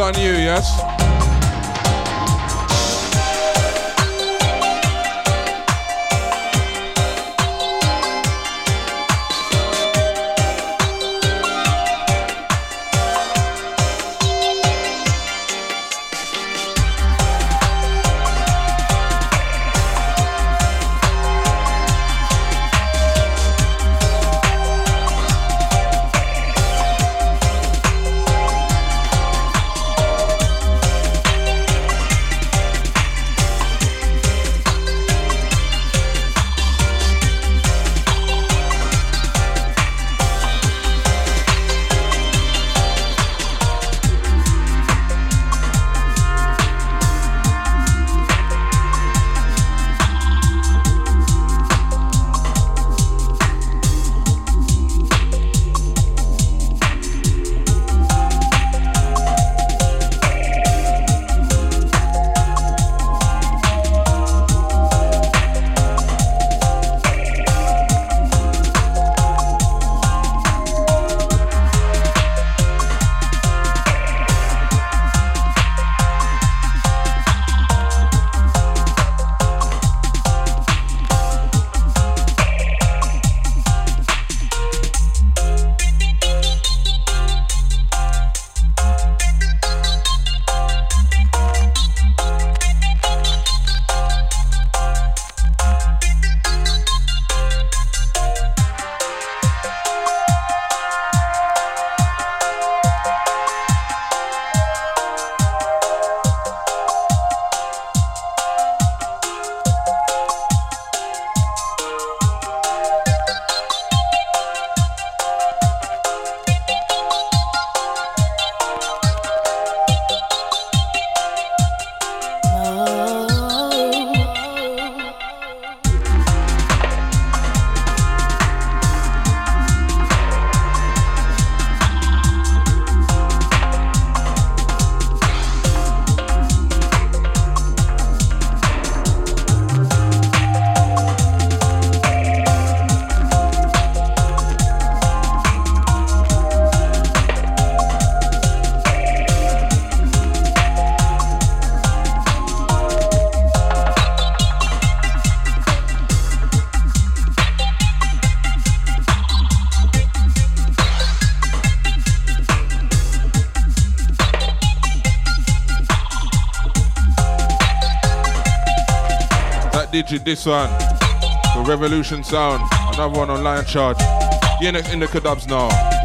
A: On you, yes? This one. The Revolution Sound. Another one on Lion Charge. Next in the Kadubs now.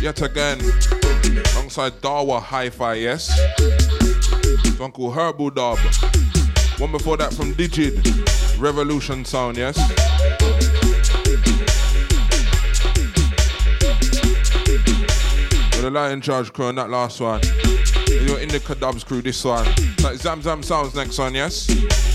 A: Yet again alongside Dawa Hi Fi, yes? This one Herbal Dub. One before that from Digid, Revolution Sound, yes? With the Lion Charge crew on that last one. You're in the crew, this one. Like Zam Zam Sounds next one, yes?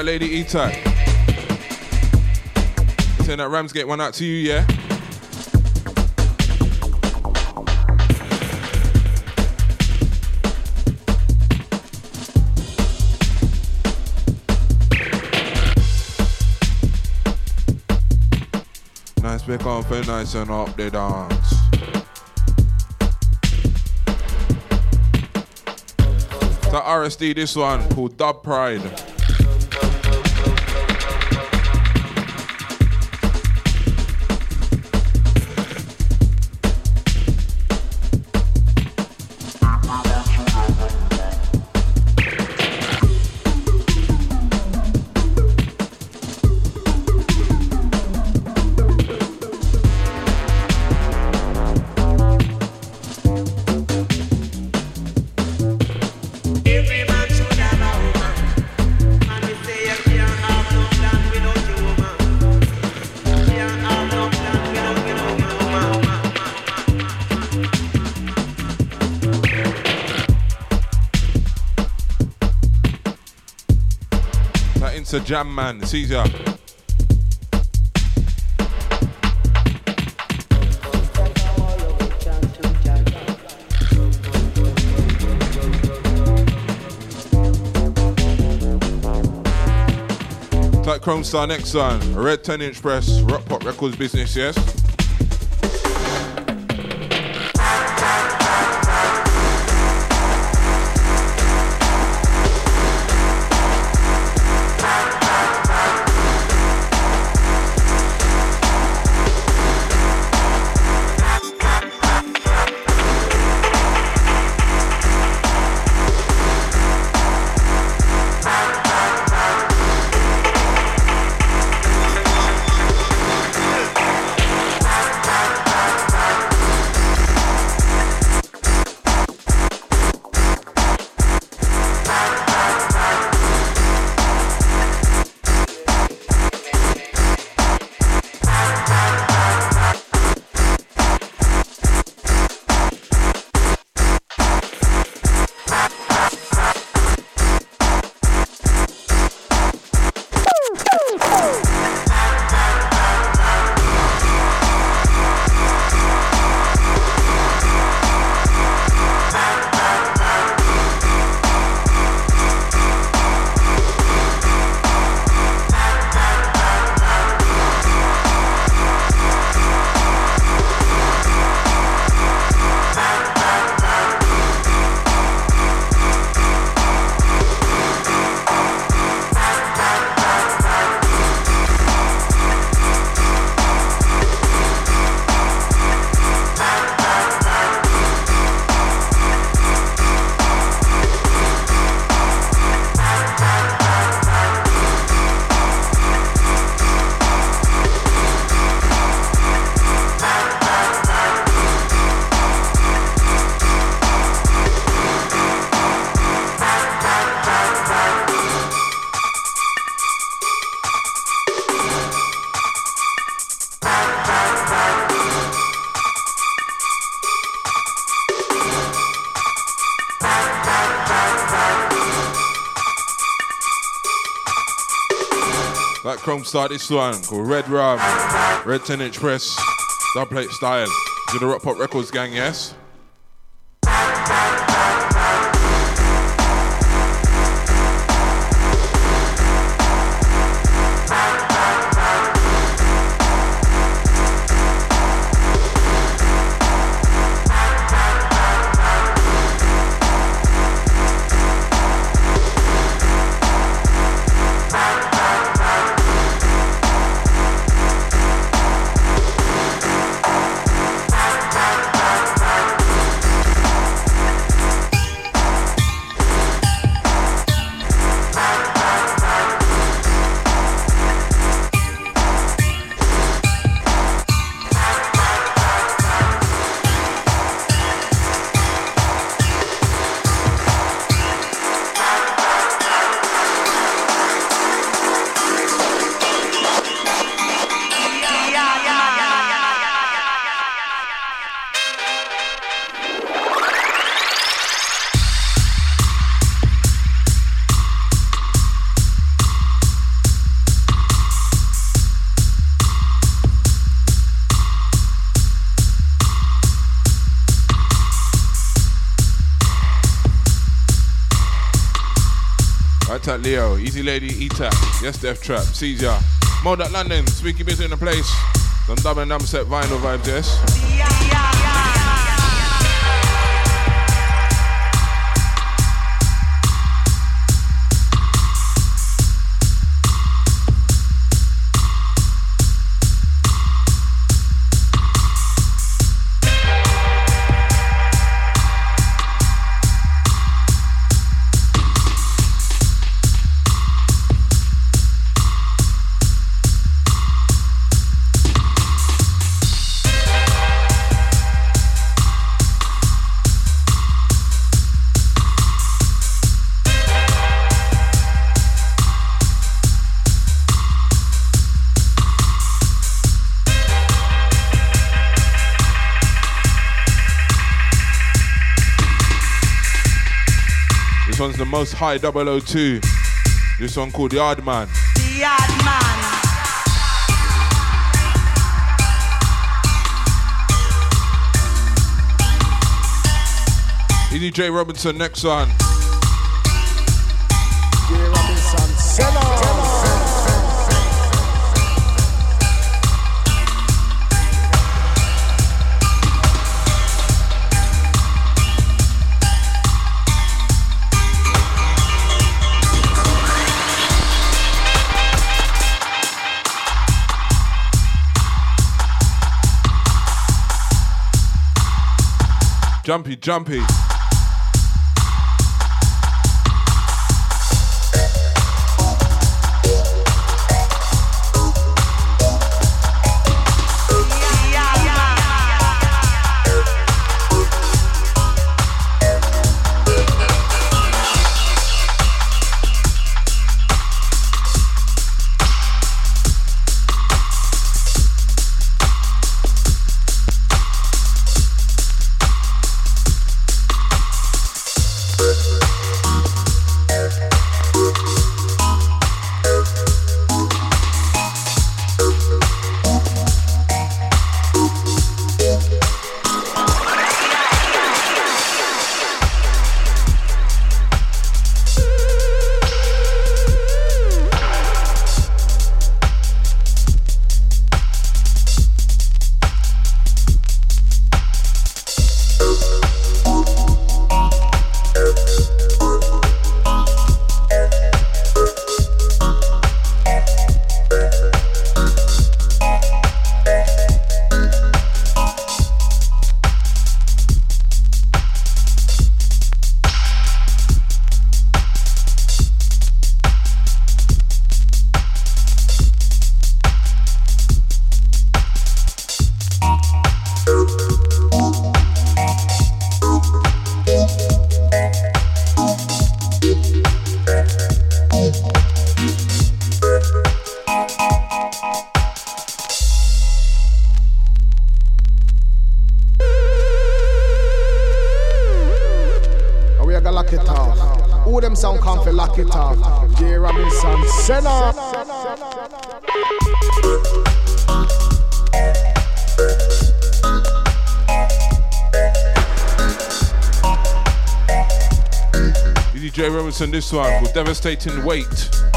A: That lady E-Type. Saying that Ramsgate one out to you, yeah? Nice big on for nice and up the dance. That RSD, this one called Dub Pride. That a Jam Man, it's. It's like Kromestar next one, Red 10 inch press, Rock Pop Records business, yes? Kromestar this one called Red Rum, Red 10 inch press, dub plate style. To the Rock Pop Records gang, yes? Leo, Easy Lady, E-Tap, Yes Death Trap, Caesar, Mode at London, Speaky Busy in the place, some dub and dubstep vinyl vibes, yes. Most high 002. This one called Yard Man.
D: The Yard Man.
A: Easy J Robinson, next one. Jumpy, jumpy. Robinson, this one with devastating weight.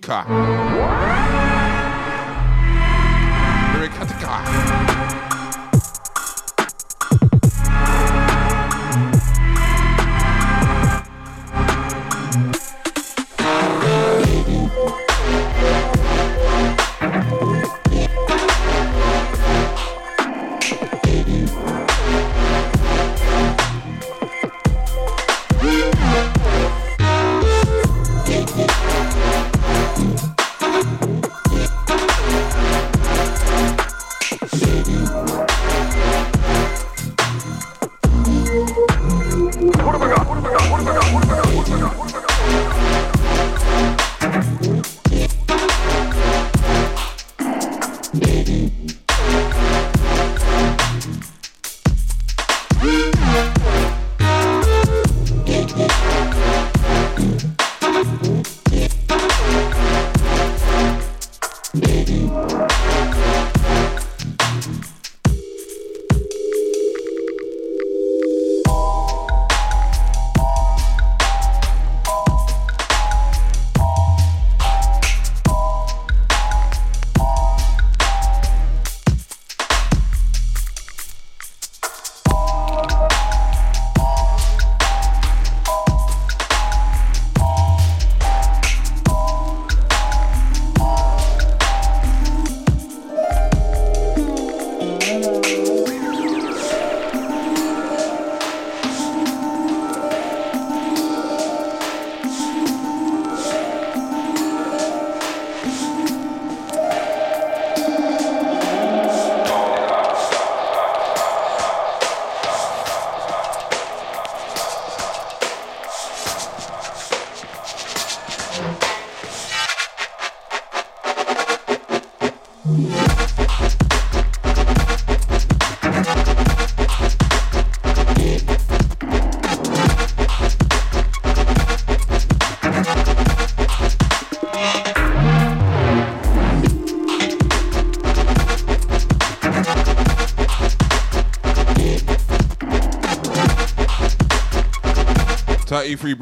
A: E3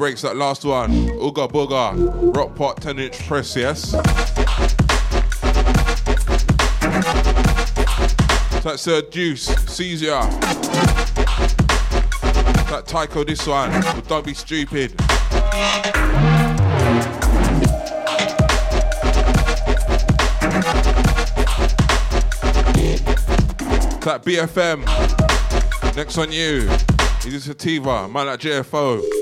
A: breaks, that last one. Ooga Booga, Rock Pot 10 inch press, yes? That's uh, Juice, Caesar. That Tycho, this one. Well, don't be stupid. That BFM. Next on you. This is Sativa. Man like JFO.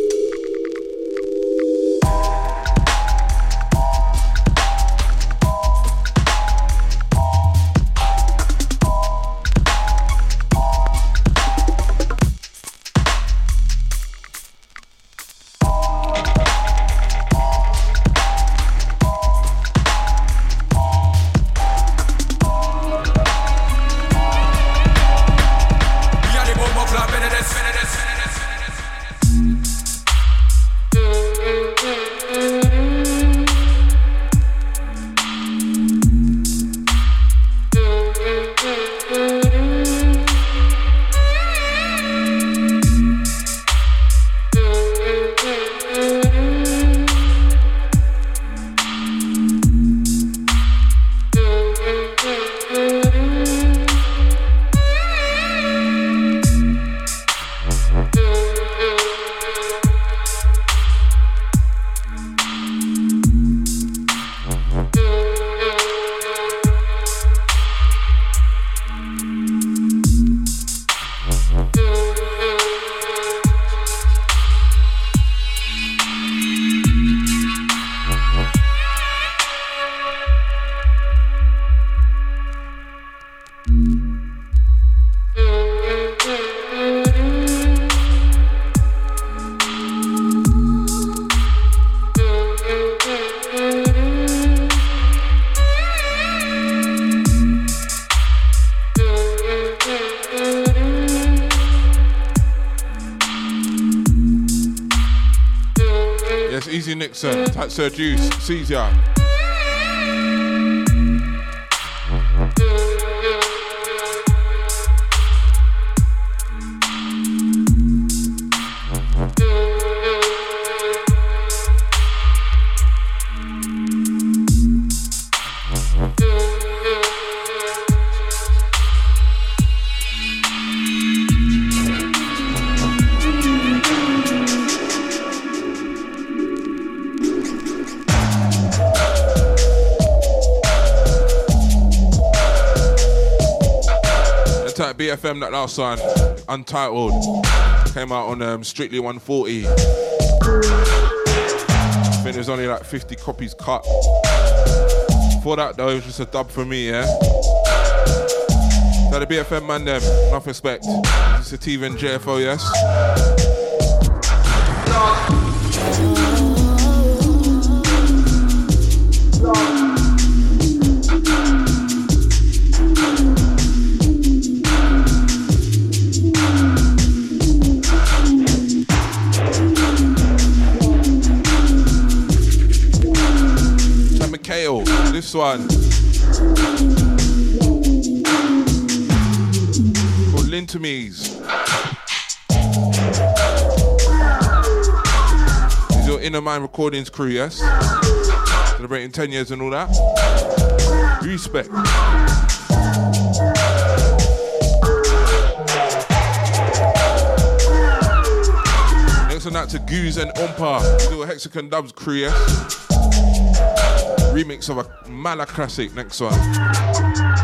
A: Sir Juice, Caesar. That last one, Untitled, came out on um, Strictly 140. I think there's only like 50 copies cut. For that though, it was just a dub for me, yeah. So the BFM man them, enough respect. It's a TV and JFO, yes. One. Lintomies. This is your Inner Mind Recordings crew, yes? Celebrating 10 years and all that. Respect. Next on that to Goose and Ompa, little Hexagon Dubs crew, yes? Remix of a Mala classic next one.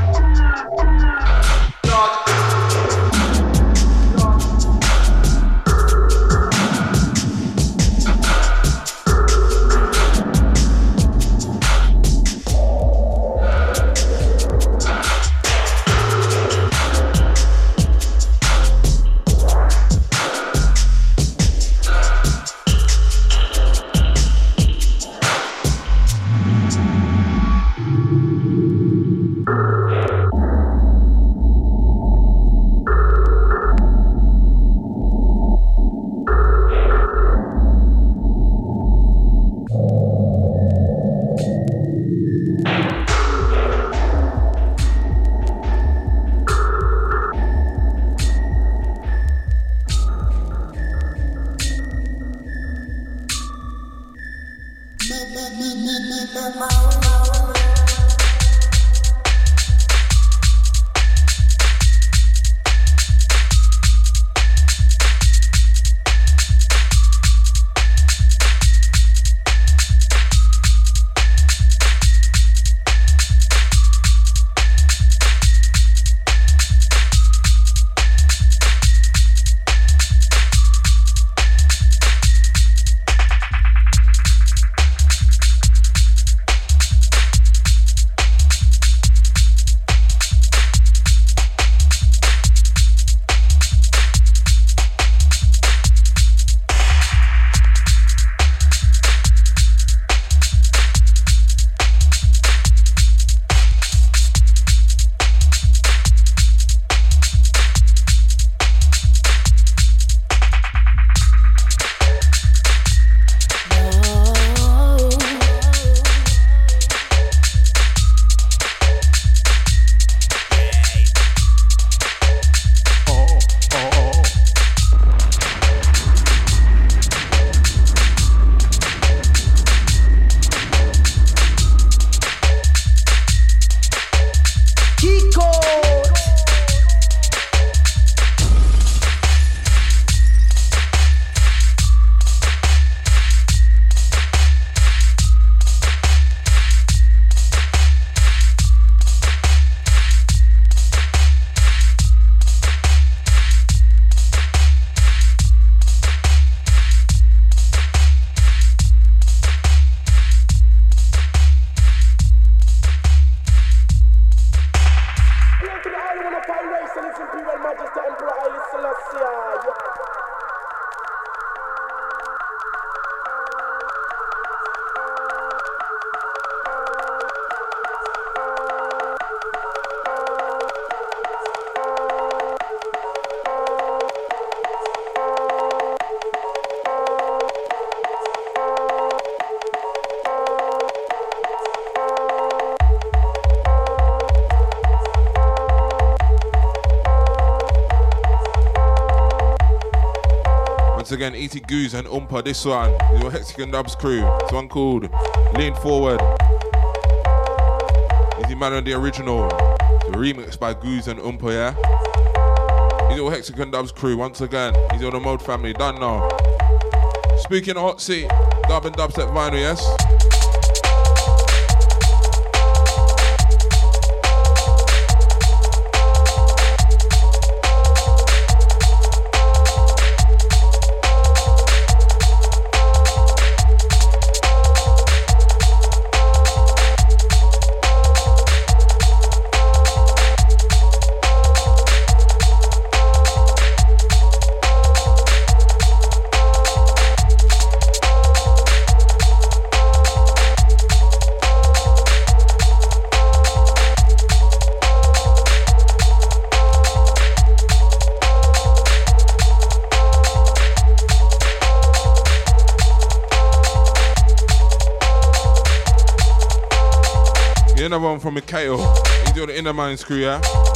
A: Again, E.T. Goose and Umpa, this one. Your Hexagon Dubs crew. This one called Lean Forward. Easy Man on the original. The remix by Goose and Umpa, yeah? He's your Hexagon Dubs crew once again. He's your the Mode family, done now. Speaking of hot seat, dub and dubstep vinyl, yes? Another one from Mikhail. He's doing the Inner mind screw, yeah?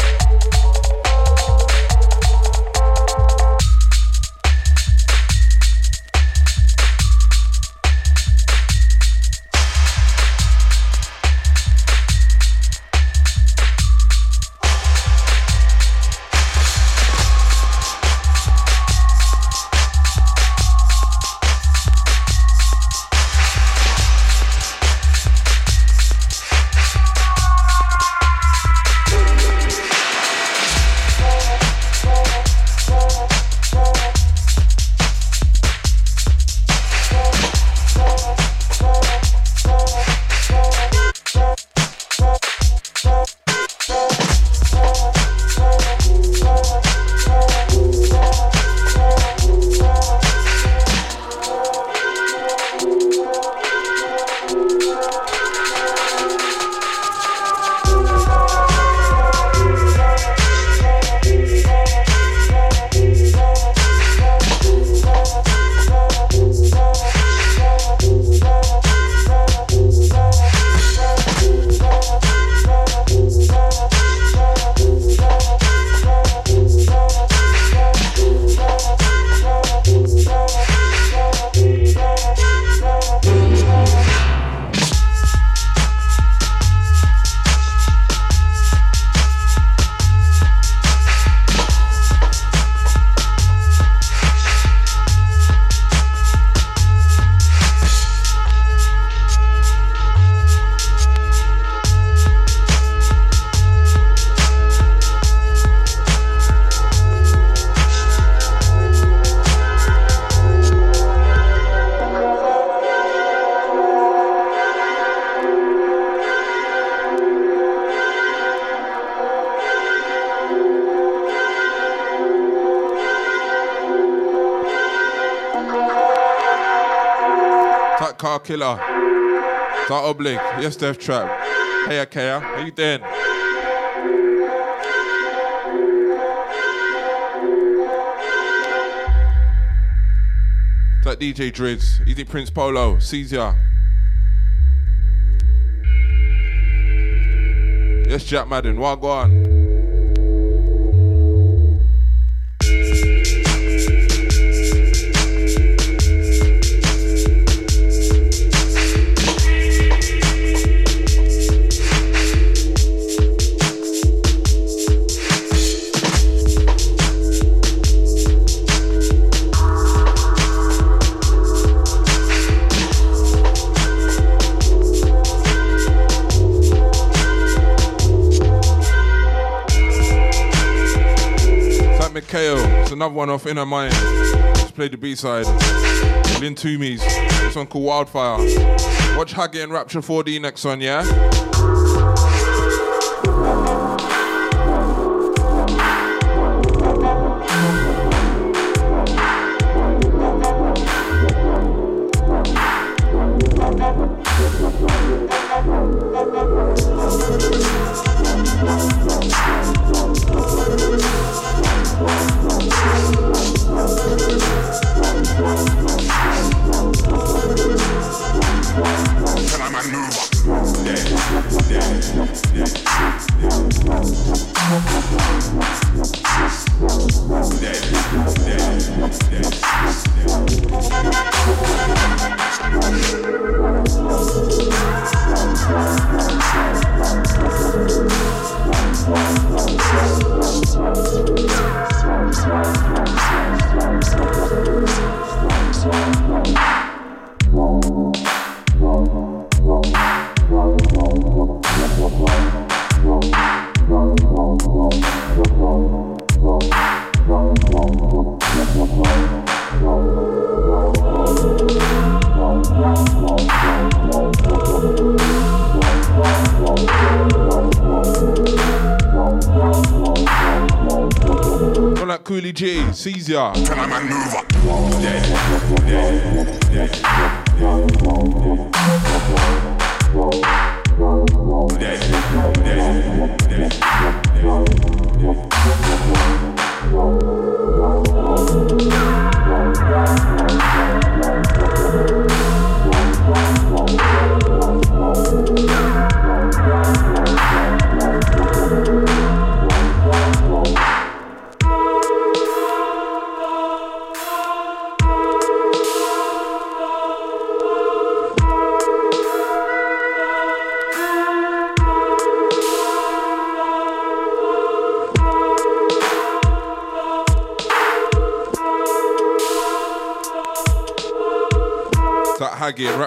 A: Killer. That Oblique. Yes, Death Trap. Hey, Akaya. How you doing? That DJ Driz. Easy Prince Polo. Caesar. Yes, Jack Madden. What another one off Inner Mind. Just played the B side. Lin Toomies. This one called Wildfire. Watch Haggy and Rapture 4D next one? Yeah. Caesar.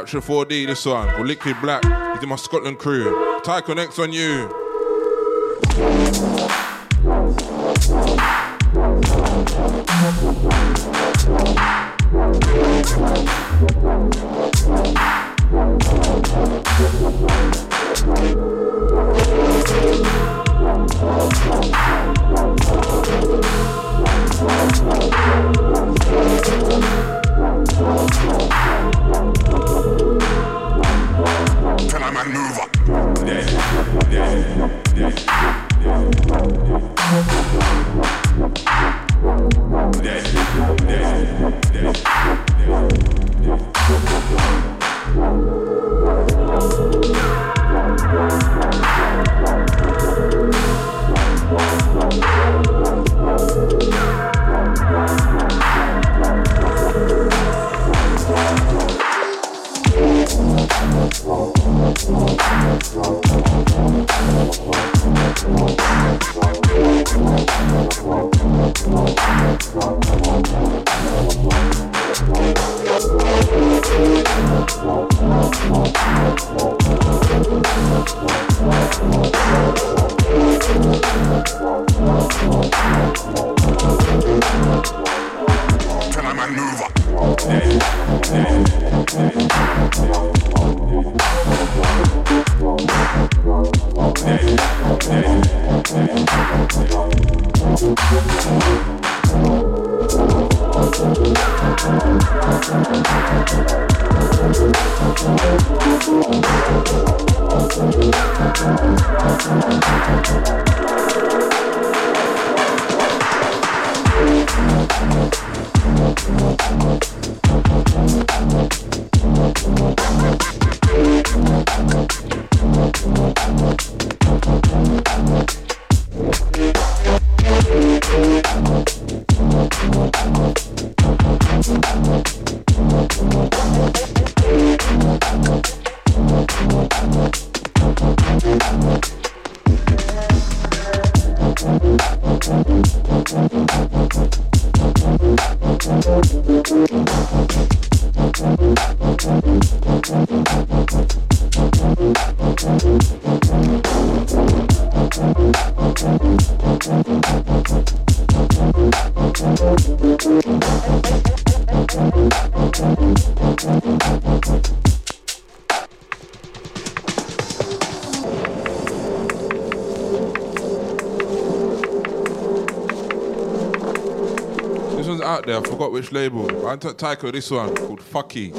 A: Haggy, Rapture 4D, this one. Liquid Black. He's in my Scotland crew. Tycho next on you. Forgot which label. I took Tycho this one called Fucky.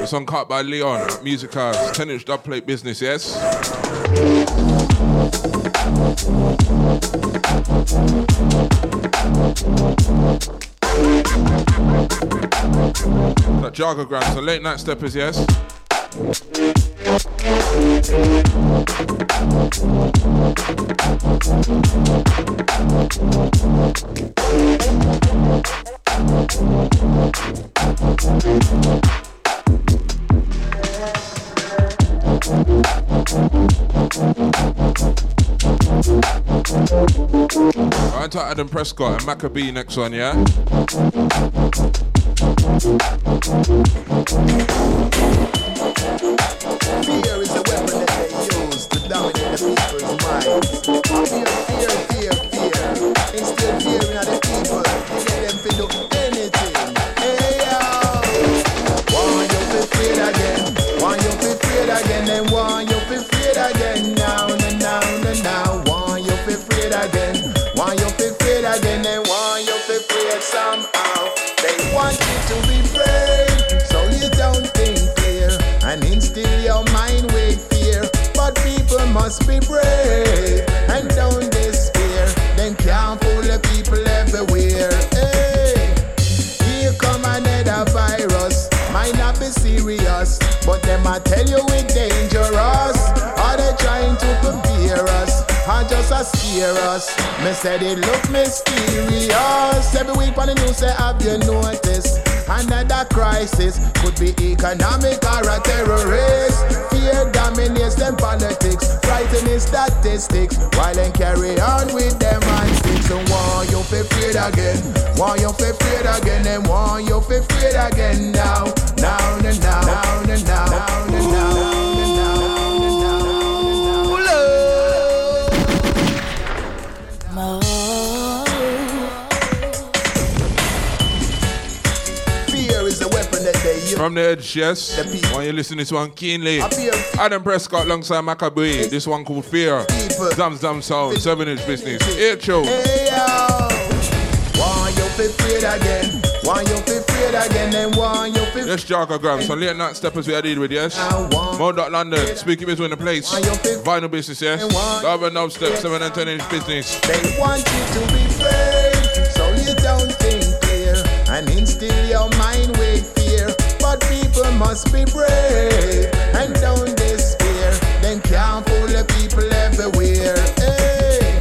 A: This one cut by Leon Music House. 10 inch dubplate business, yes? Jargogram, so late night steppers, yes? Right to Adam Prescott and Maccabee next one, yeah?
F: Fear is a weapon that they use to dominate the people's minds. Fear, fear. Must be brave and don't despair. Them can't fool the people everywhere. Hey, here come another virus. Might not be serious, but them I tell you it dangerous. Are they trying to prepare us? Or just a scare us? Me said it look mysterious. Every week on the news say have you noticed? Another crisis could be economic or a terrorist. Fear dominates them politics, frightening statistics, while they carry on with them and why you feel afraid again? Why you feel afraid again? And why you feel afraid again now? Now, now, now, now, now, now, now. now.
A: From the edge, yes.
F: The.
A: When you listen to this one keenly. Adam Prescott alongside Maccabee. This one called Fear. Zam Zam Sound, 7 inch business. Eight show.
F: Hey want you feel afraid again, want you feel afraid again, and want you feel.
A: Yes, Jargogram. So late night steppers we are dealing with, yes.
F: I want
A: Mo London, speaking business in the place. Vinyl business, yes. Urban Dubstep, 7 and 10 inch business.
F: They want you to be brave, so you don't think clear and instill your mind people must be brave and don't despair. Them can't fool the people everywhere. Hey,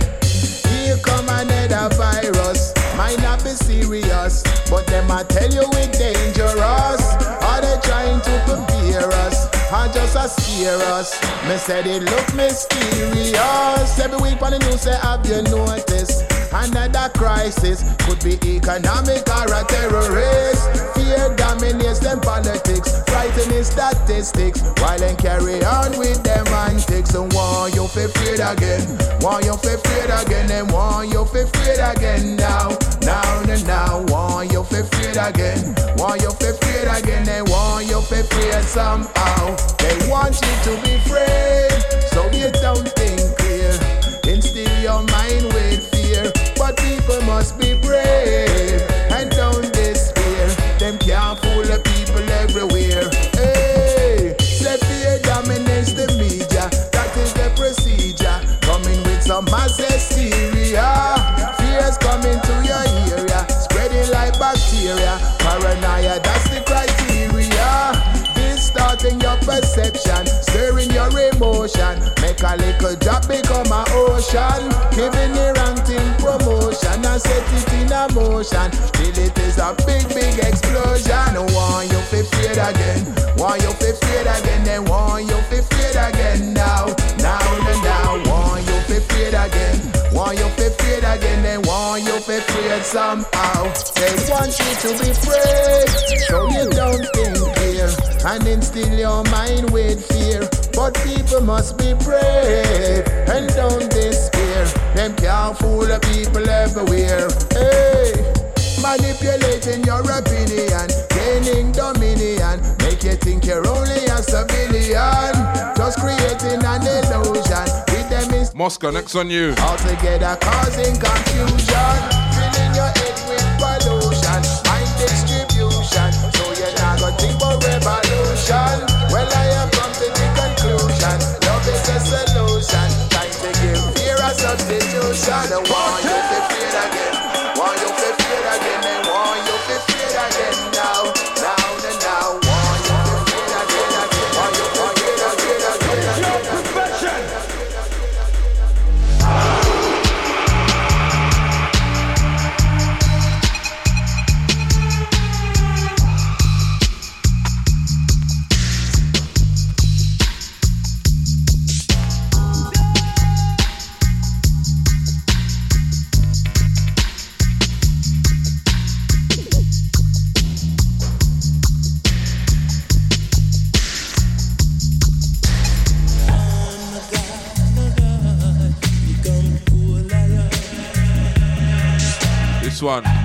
F: here come another virus. Might not be serious, but them I tell you it dangerous. Are they trying to prepare us? Or just a scare us? Me said it look mysterious. Every week on the news say have you noticed? Another crisis could be economic or a terrorist. Fear dominates them politics, frightening statistics. While them carry on with them antics. And want you feel afraid again, want you feel afraid again, and want you feel afraid again now, now, now, now. Want you feel afraid again, want you feel afraid again, and want you feel afraid somehow. They want you to be afraid, so you don't think clear. Instill your mind people must be brave and don't despair. Them can't fool the people everywhere. Hey, say fear dominates the media. That is the procedure. Coming with some mass hysteria. Fears coming to your area, spreading like bacteria. Paranoia, that's the criteria. Distorting your perception, stirring your emotion. Make a little drop become an ocean. Giving the in a. Till it is a big, big explosion. Want you feel afraid again? Want you feel afraid again? Then want you feel afraid again now? Now, now, now. Want you feel afraid again? Want you feel afraid again? Then want you feel afraid somehow? They want you to be afraid, so you don't think clear and instill your mind with fear. But people must be brave and don't despair. Them can't fool the people everywhere. Hey. Manipulating your opinion, gaining dominion, make you think you're only a civilian. Just creating an illusion with them is
A: Moscow, next on you.
F: altogether causing confusion. Filling your head with pollution, mind distribution. So you're not gonna think about revolution. Well, I have come to the conclusion. Love is a solution. Time to give fear a substitution.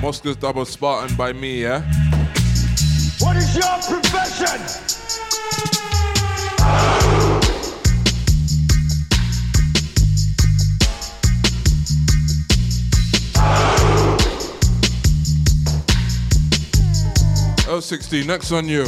A: Moscow's Double Spartan by me, yeah?
G: What is your profession?
A: Oh, 16, next on you.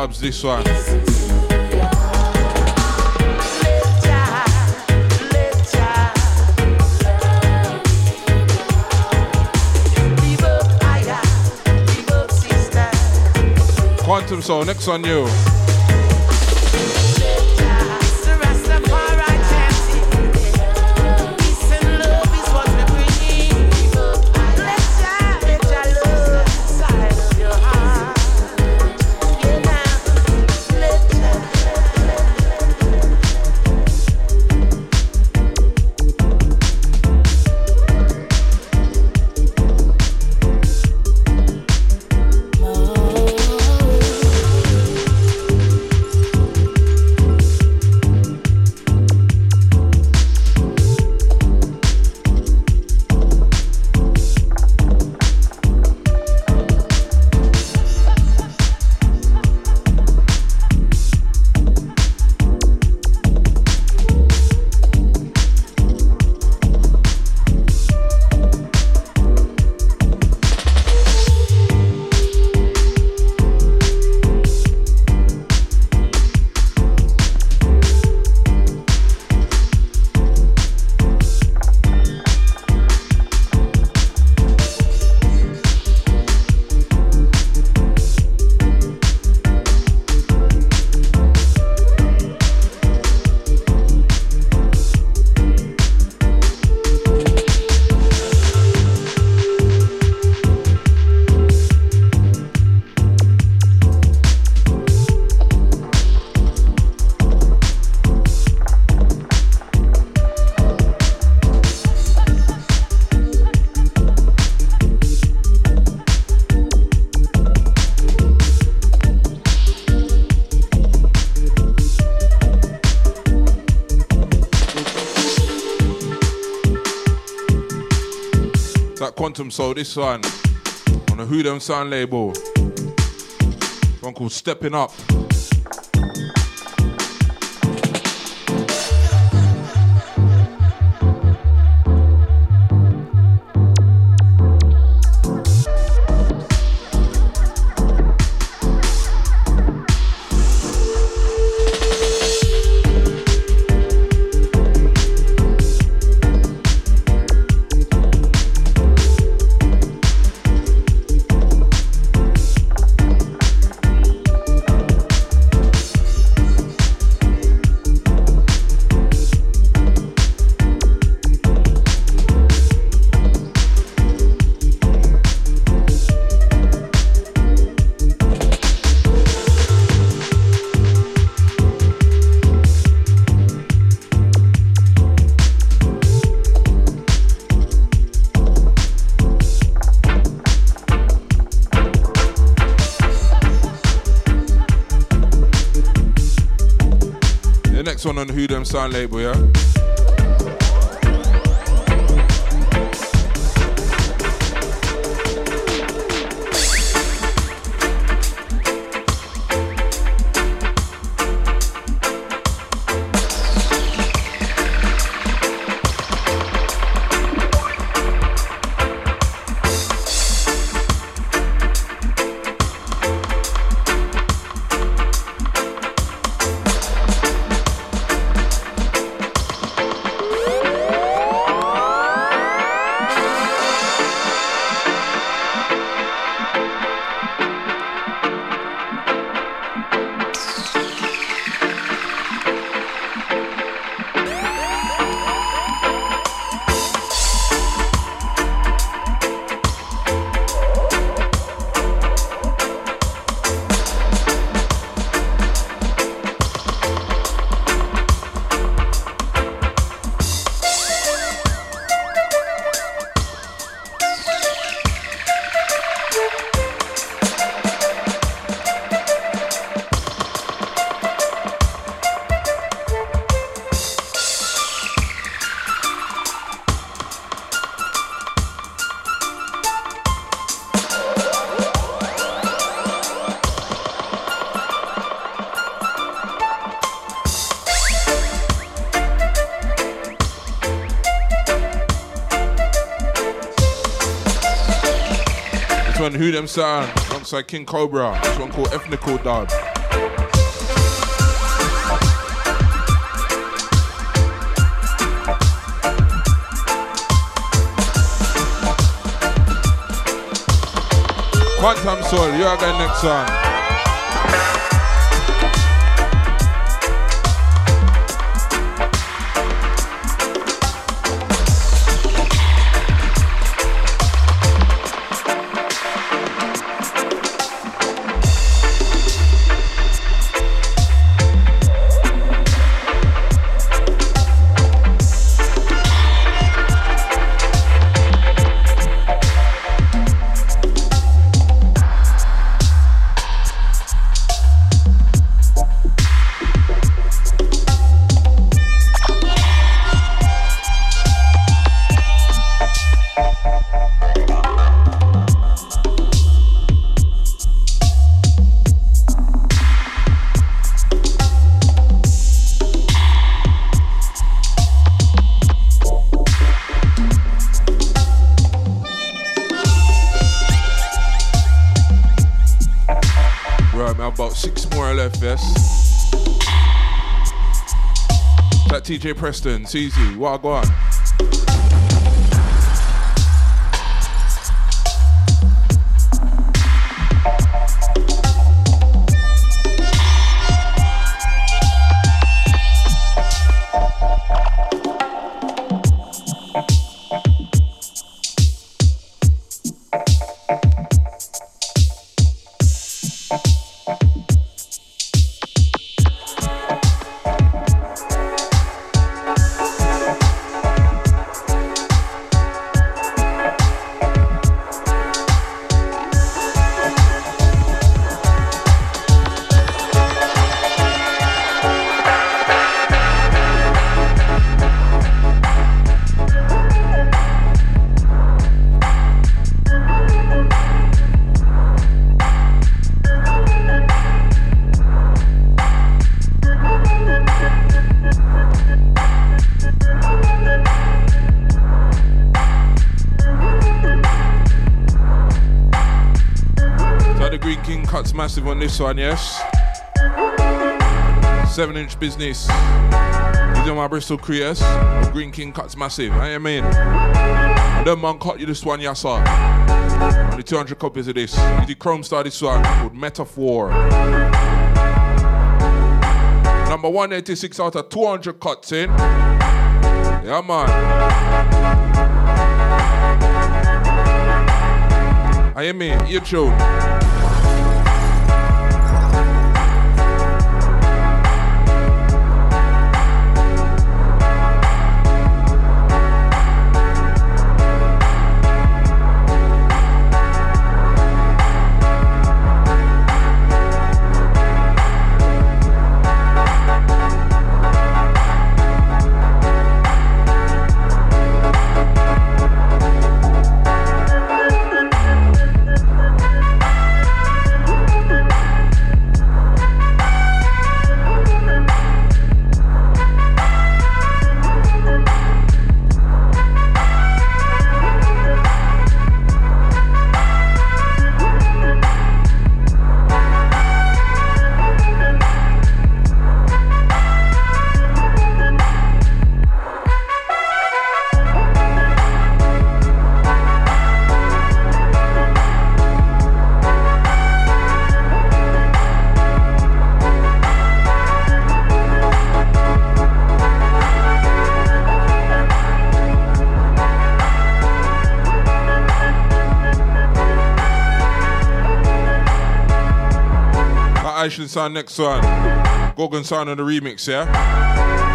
A: Dubs this one. Quantum Soul, next on you. Soul, this one on the Who Them Sound label. One called Stepping Up. Them Sound label, yeah? One, Who Them Sound, alongside King Cobra. This one called Ethnical Dub. Quantum Soul, you are going next one. TJ Preston, CZ, what On this one, yes. Seven inch business. You are my Bristol creators. Green King cuts massive. I mean, them man cut you this one, yes, sir. Only 200 copies of this. You did Kromestar this one called Metaphor. Number 186 out of 200 cuts in. Yeah, man. I am in, you tune. Sound next one. Gorgon Sound on the remix, yeah?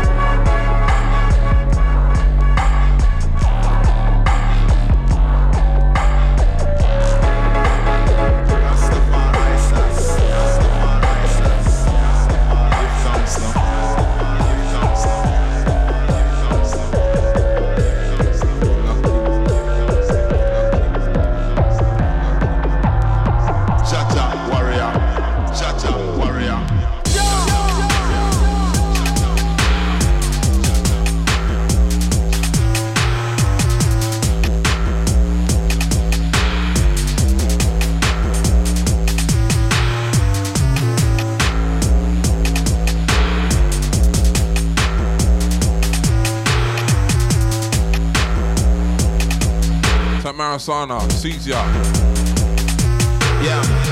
A: Sana, Caesar.
F: Yeah.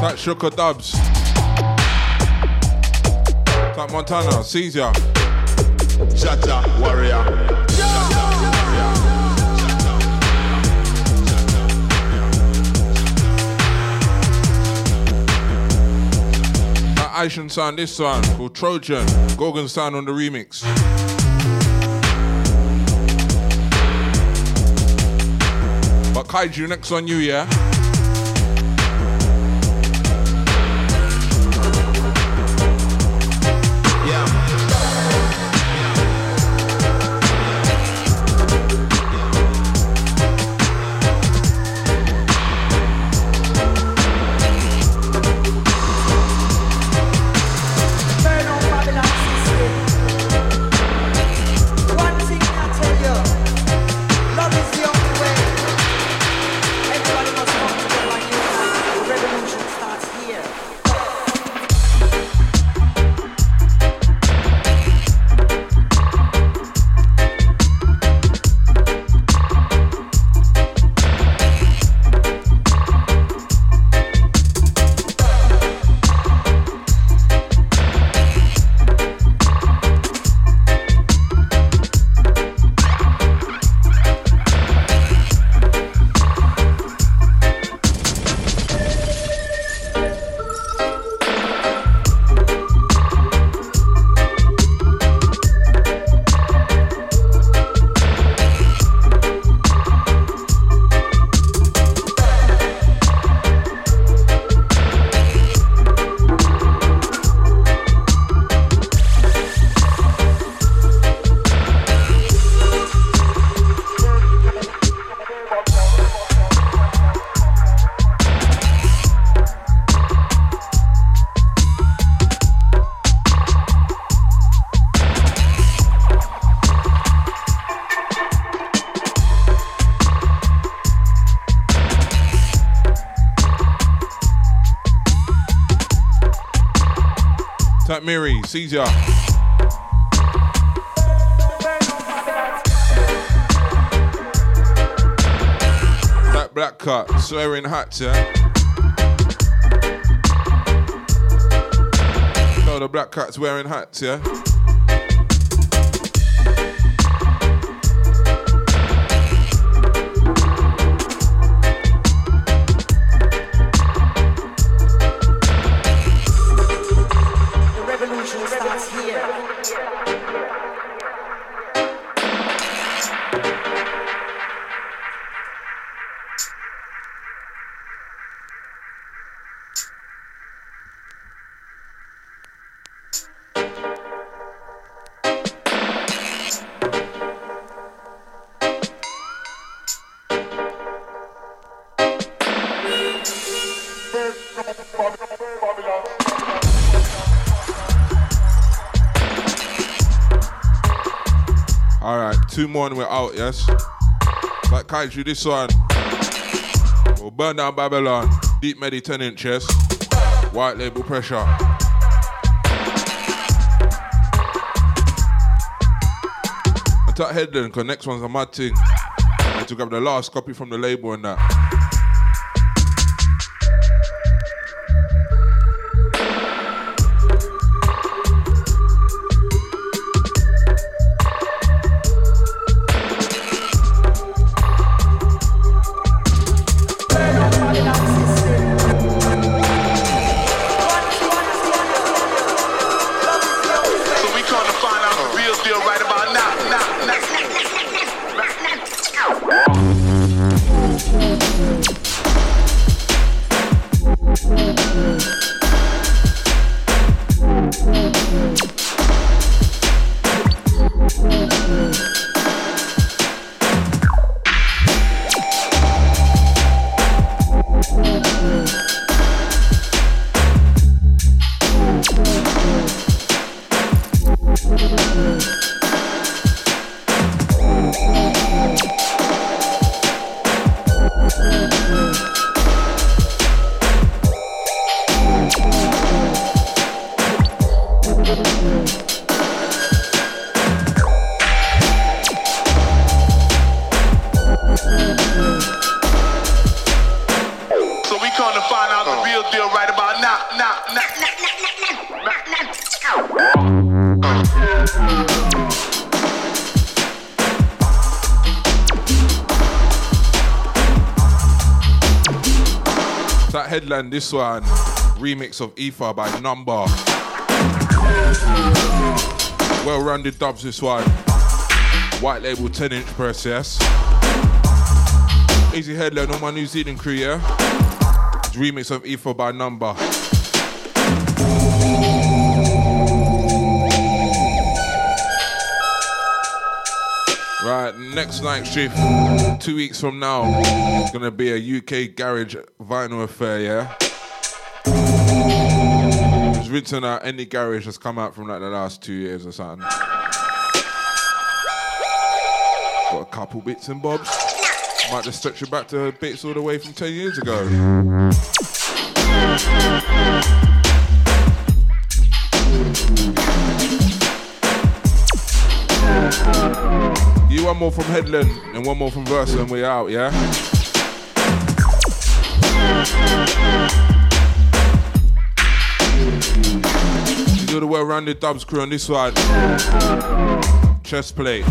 A: That Sugar Dubs. That Montana, Caesar.
H: Jaja warrior.
A: That Asian sound, this one called Trojan. Gorgon sound on the remix. But Kaiju next on you, yeah?
I: Mary. Sees ya
A: That black cut, swearing hot, yeah. No, the black cat's wearing hats, yeah. Two more and we're out, yes? Like Kaiju, this one. We'll burn down Babylon. Deep Medi 10 inch, yes? White label pressure. I took headline, because next one's a mad thing. I took up the last copy from the label and that. Headline, this one, remix of Ether by Number. Well rounded dubs, this one. White label 10 inch press, yes. Easy headline on my New Zealand crew, yeah? Remix of Ether by Number. Right, next night shift, two weeks from now, it's gonna be a UK garage vinyl affair, yeah? It's written out any garage that's come out from like the last two years or something. Got a couple bits and bobs. Might just stretch it back to bits all the way from 10 years ago. You one more from Headland and one more from Versa and we're out, yeah? Do the well-rounded dubs crew on this one. Chest plate.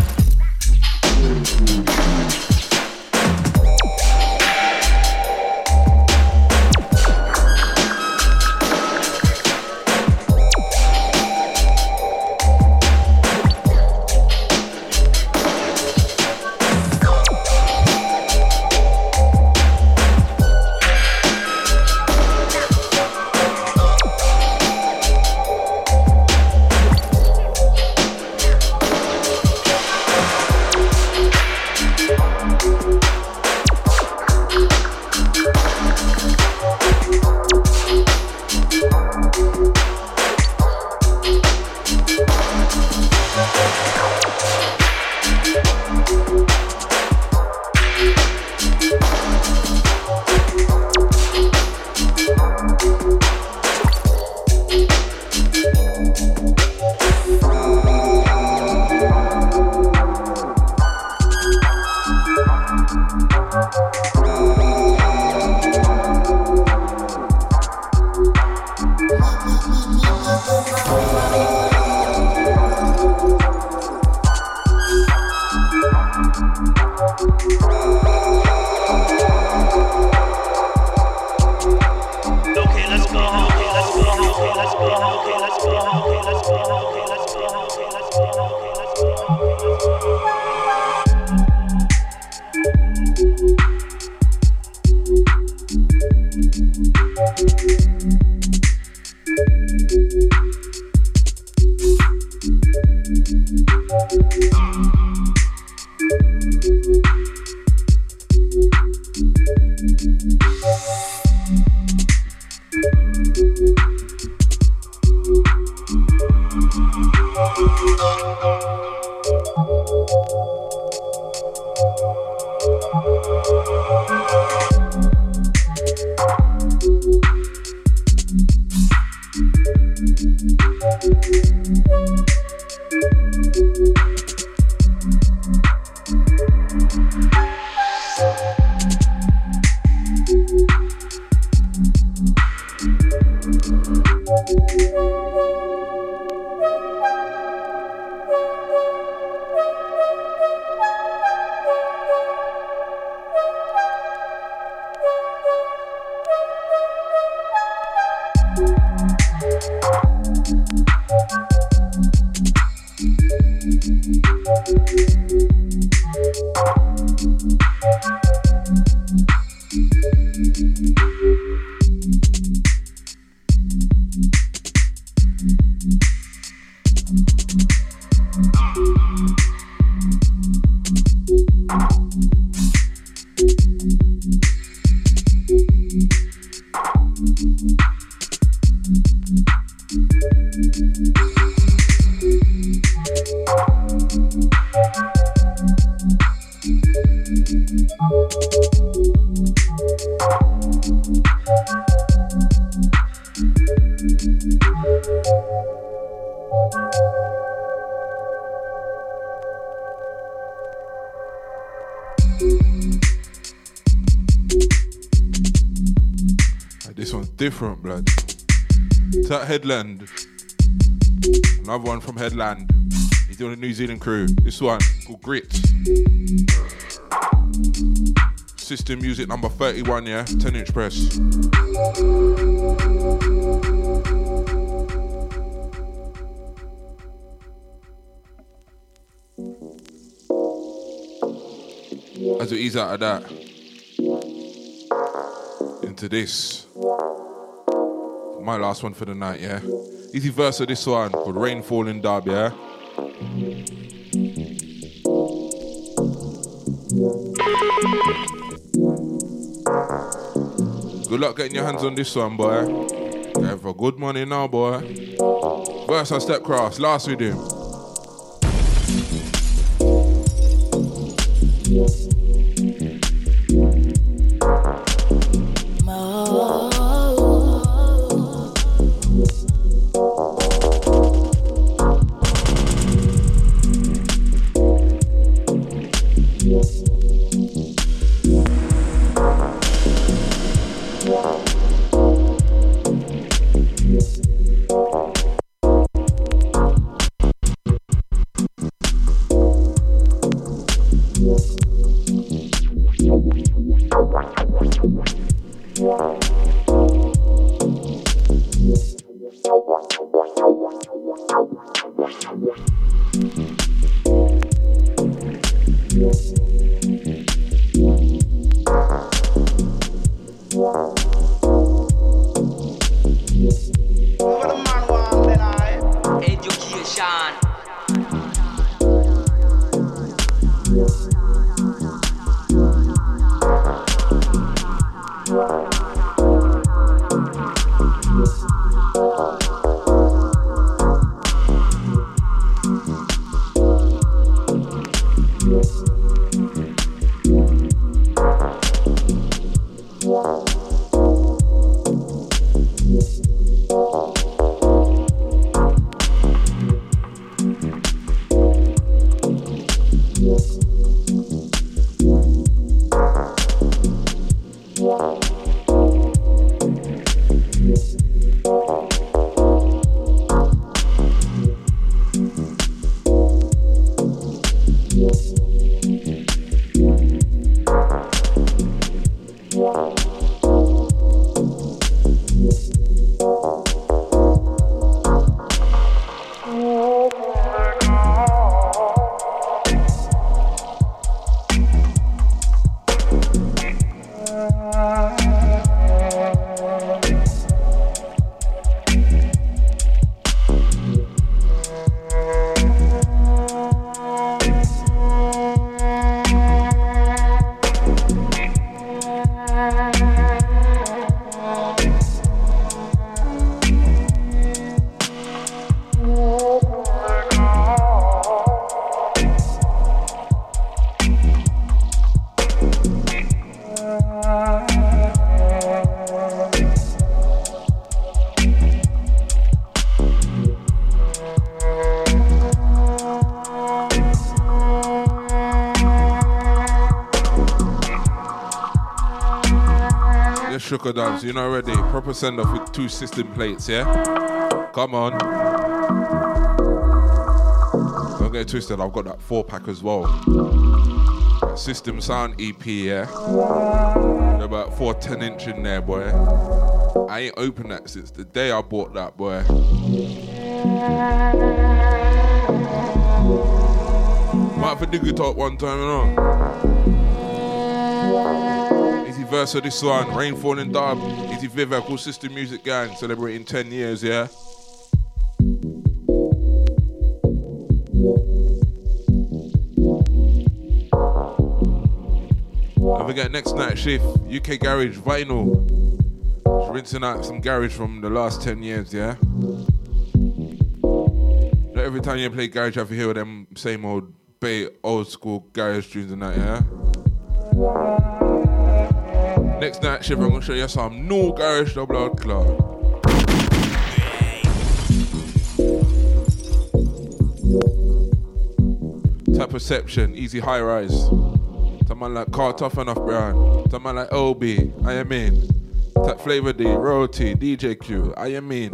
A: This one called Grit. System music number 31, yeah? 10 inch press. As we ease out of that, into this. My last one for the night, yeah? Easy verse of this one called Rainfall in Dub, yeah? Getting your hands on this one, boy. Have a good money now, boy. Verse on Step Cross, last with him. Sugar dance, you know already. Proper send off with two system plates, yeah? Come on. Don't get twisted, I've got that four pack as well. System Sound EP, yeah? About four 10 inch in there, boy. I ain't opened that since the day I bought that, boy. Might have digger talk one time, you know. Verse of this one, Rainfall and Dub, Easy Vivek, Cool System Music Gang, celebrating 10 years, yeah? Don't forget next night shift, UK Garage Vinyl. Just rinsing out some garage from the last 10 years, yeah? Not every time you play garage, you have to hear them same old bay, old school garage tunes and that, yeah? Next night shift, I'm gonna show you some new garage double out club. Tap perception, easy high rise. Someone like Carl Tough enough brand. Someone like OB, I am in. Tap Flava D, royalty, DJ Q, I am in.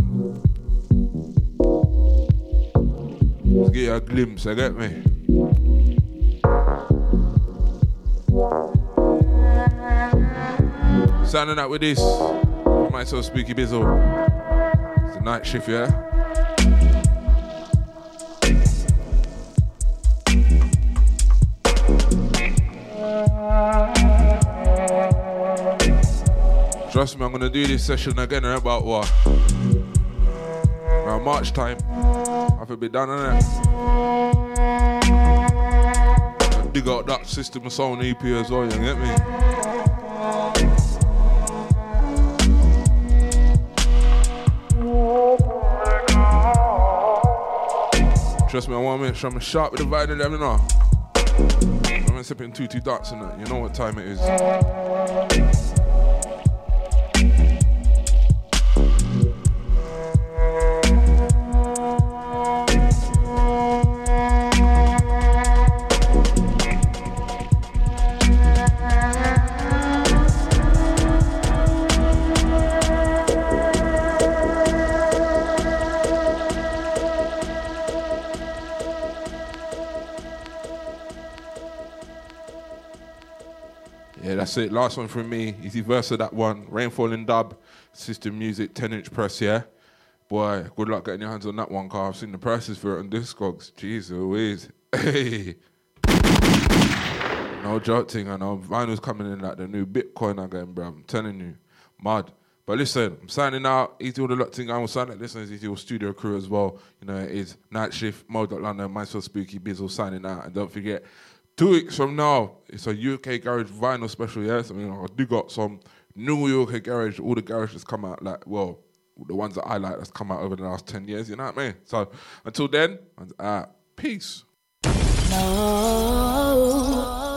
A: Let's get a glimpse, you get me? Signing out with this. For myself, Spooky Bizzle. It's a night shift, yeah? Trust me, I'm gonna do this session again in about what? Around March time. I will be done on it. Dig out that system of sound EP as well, you get me? Trust me, I want to make sure I'm sharp with the vinyl, them, you know. I'm sipping two two dots in that. You know what time it is. That's it. Last one from me. Easy verse of that one. Rainfall and Dub, System Music, 10 inch press, yeah? Boy, good luck getting your hands on that one, car. I've seen the prices for it on Discogs. Jeez Louise. Hey. [LAUGHS] No joke thing, I know. Vinyl's coming in like the new Bitcoin again, bro. I'm telling you. Mad. But listen, I'm signing out. Easy all the lot thing. I will sign out listeners, easy all studio crew as well. You know, it is Night Shift, Mode London, myself Spooky Bizzle signing out. And don't forget, two weeks from now, it's a UK Garage vinyl special, yes? I mean, I do got some new UK Garage, all the garages come out, like, well, the ones that I like that's come out over the last 10 years, you know what I mean? So until then, uh, peace.
B: No.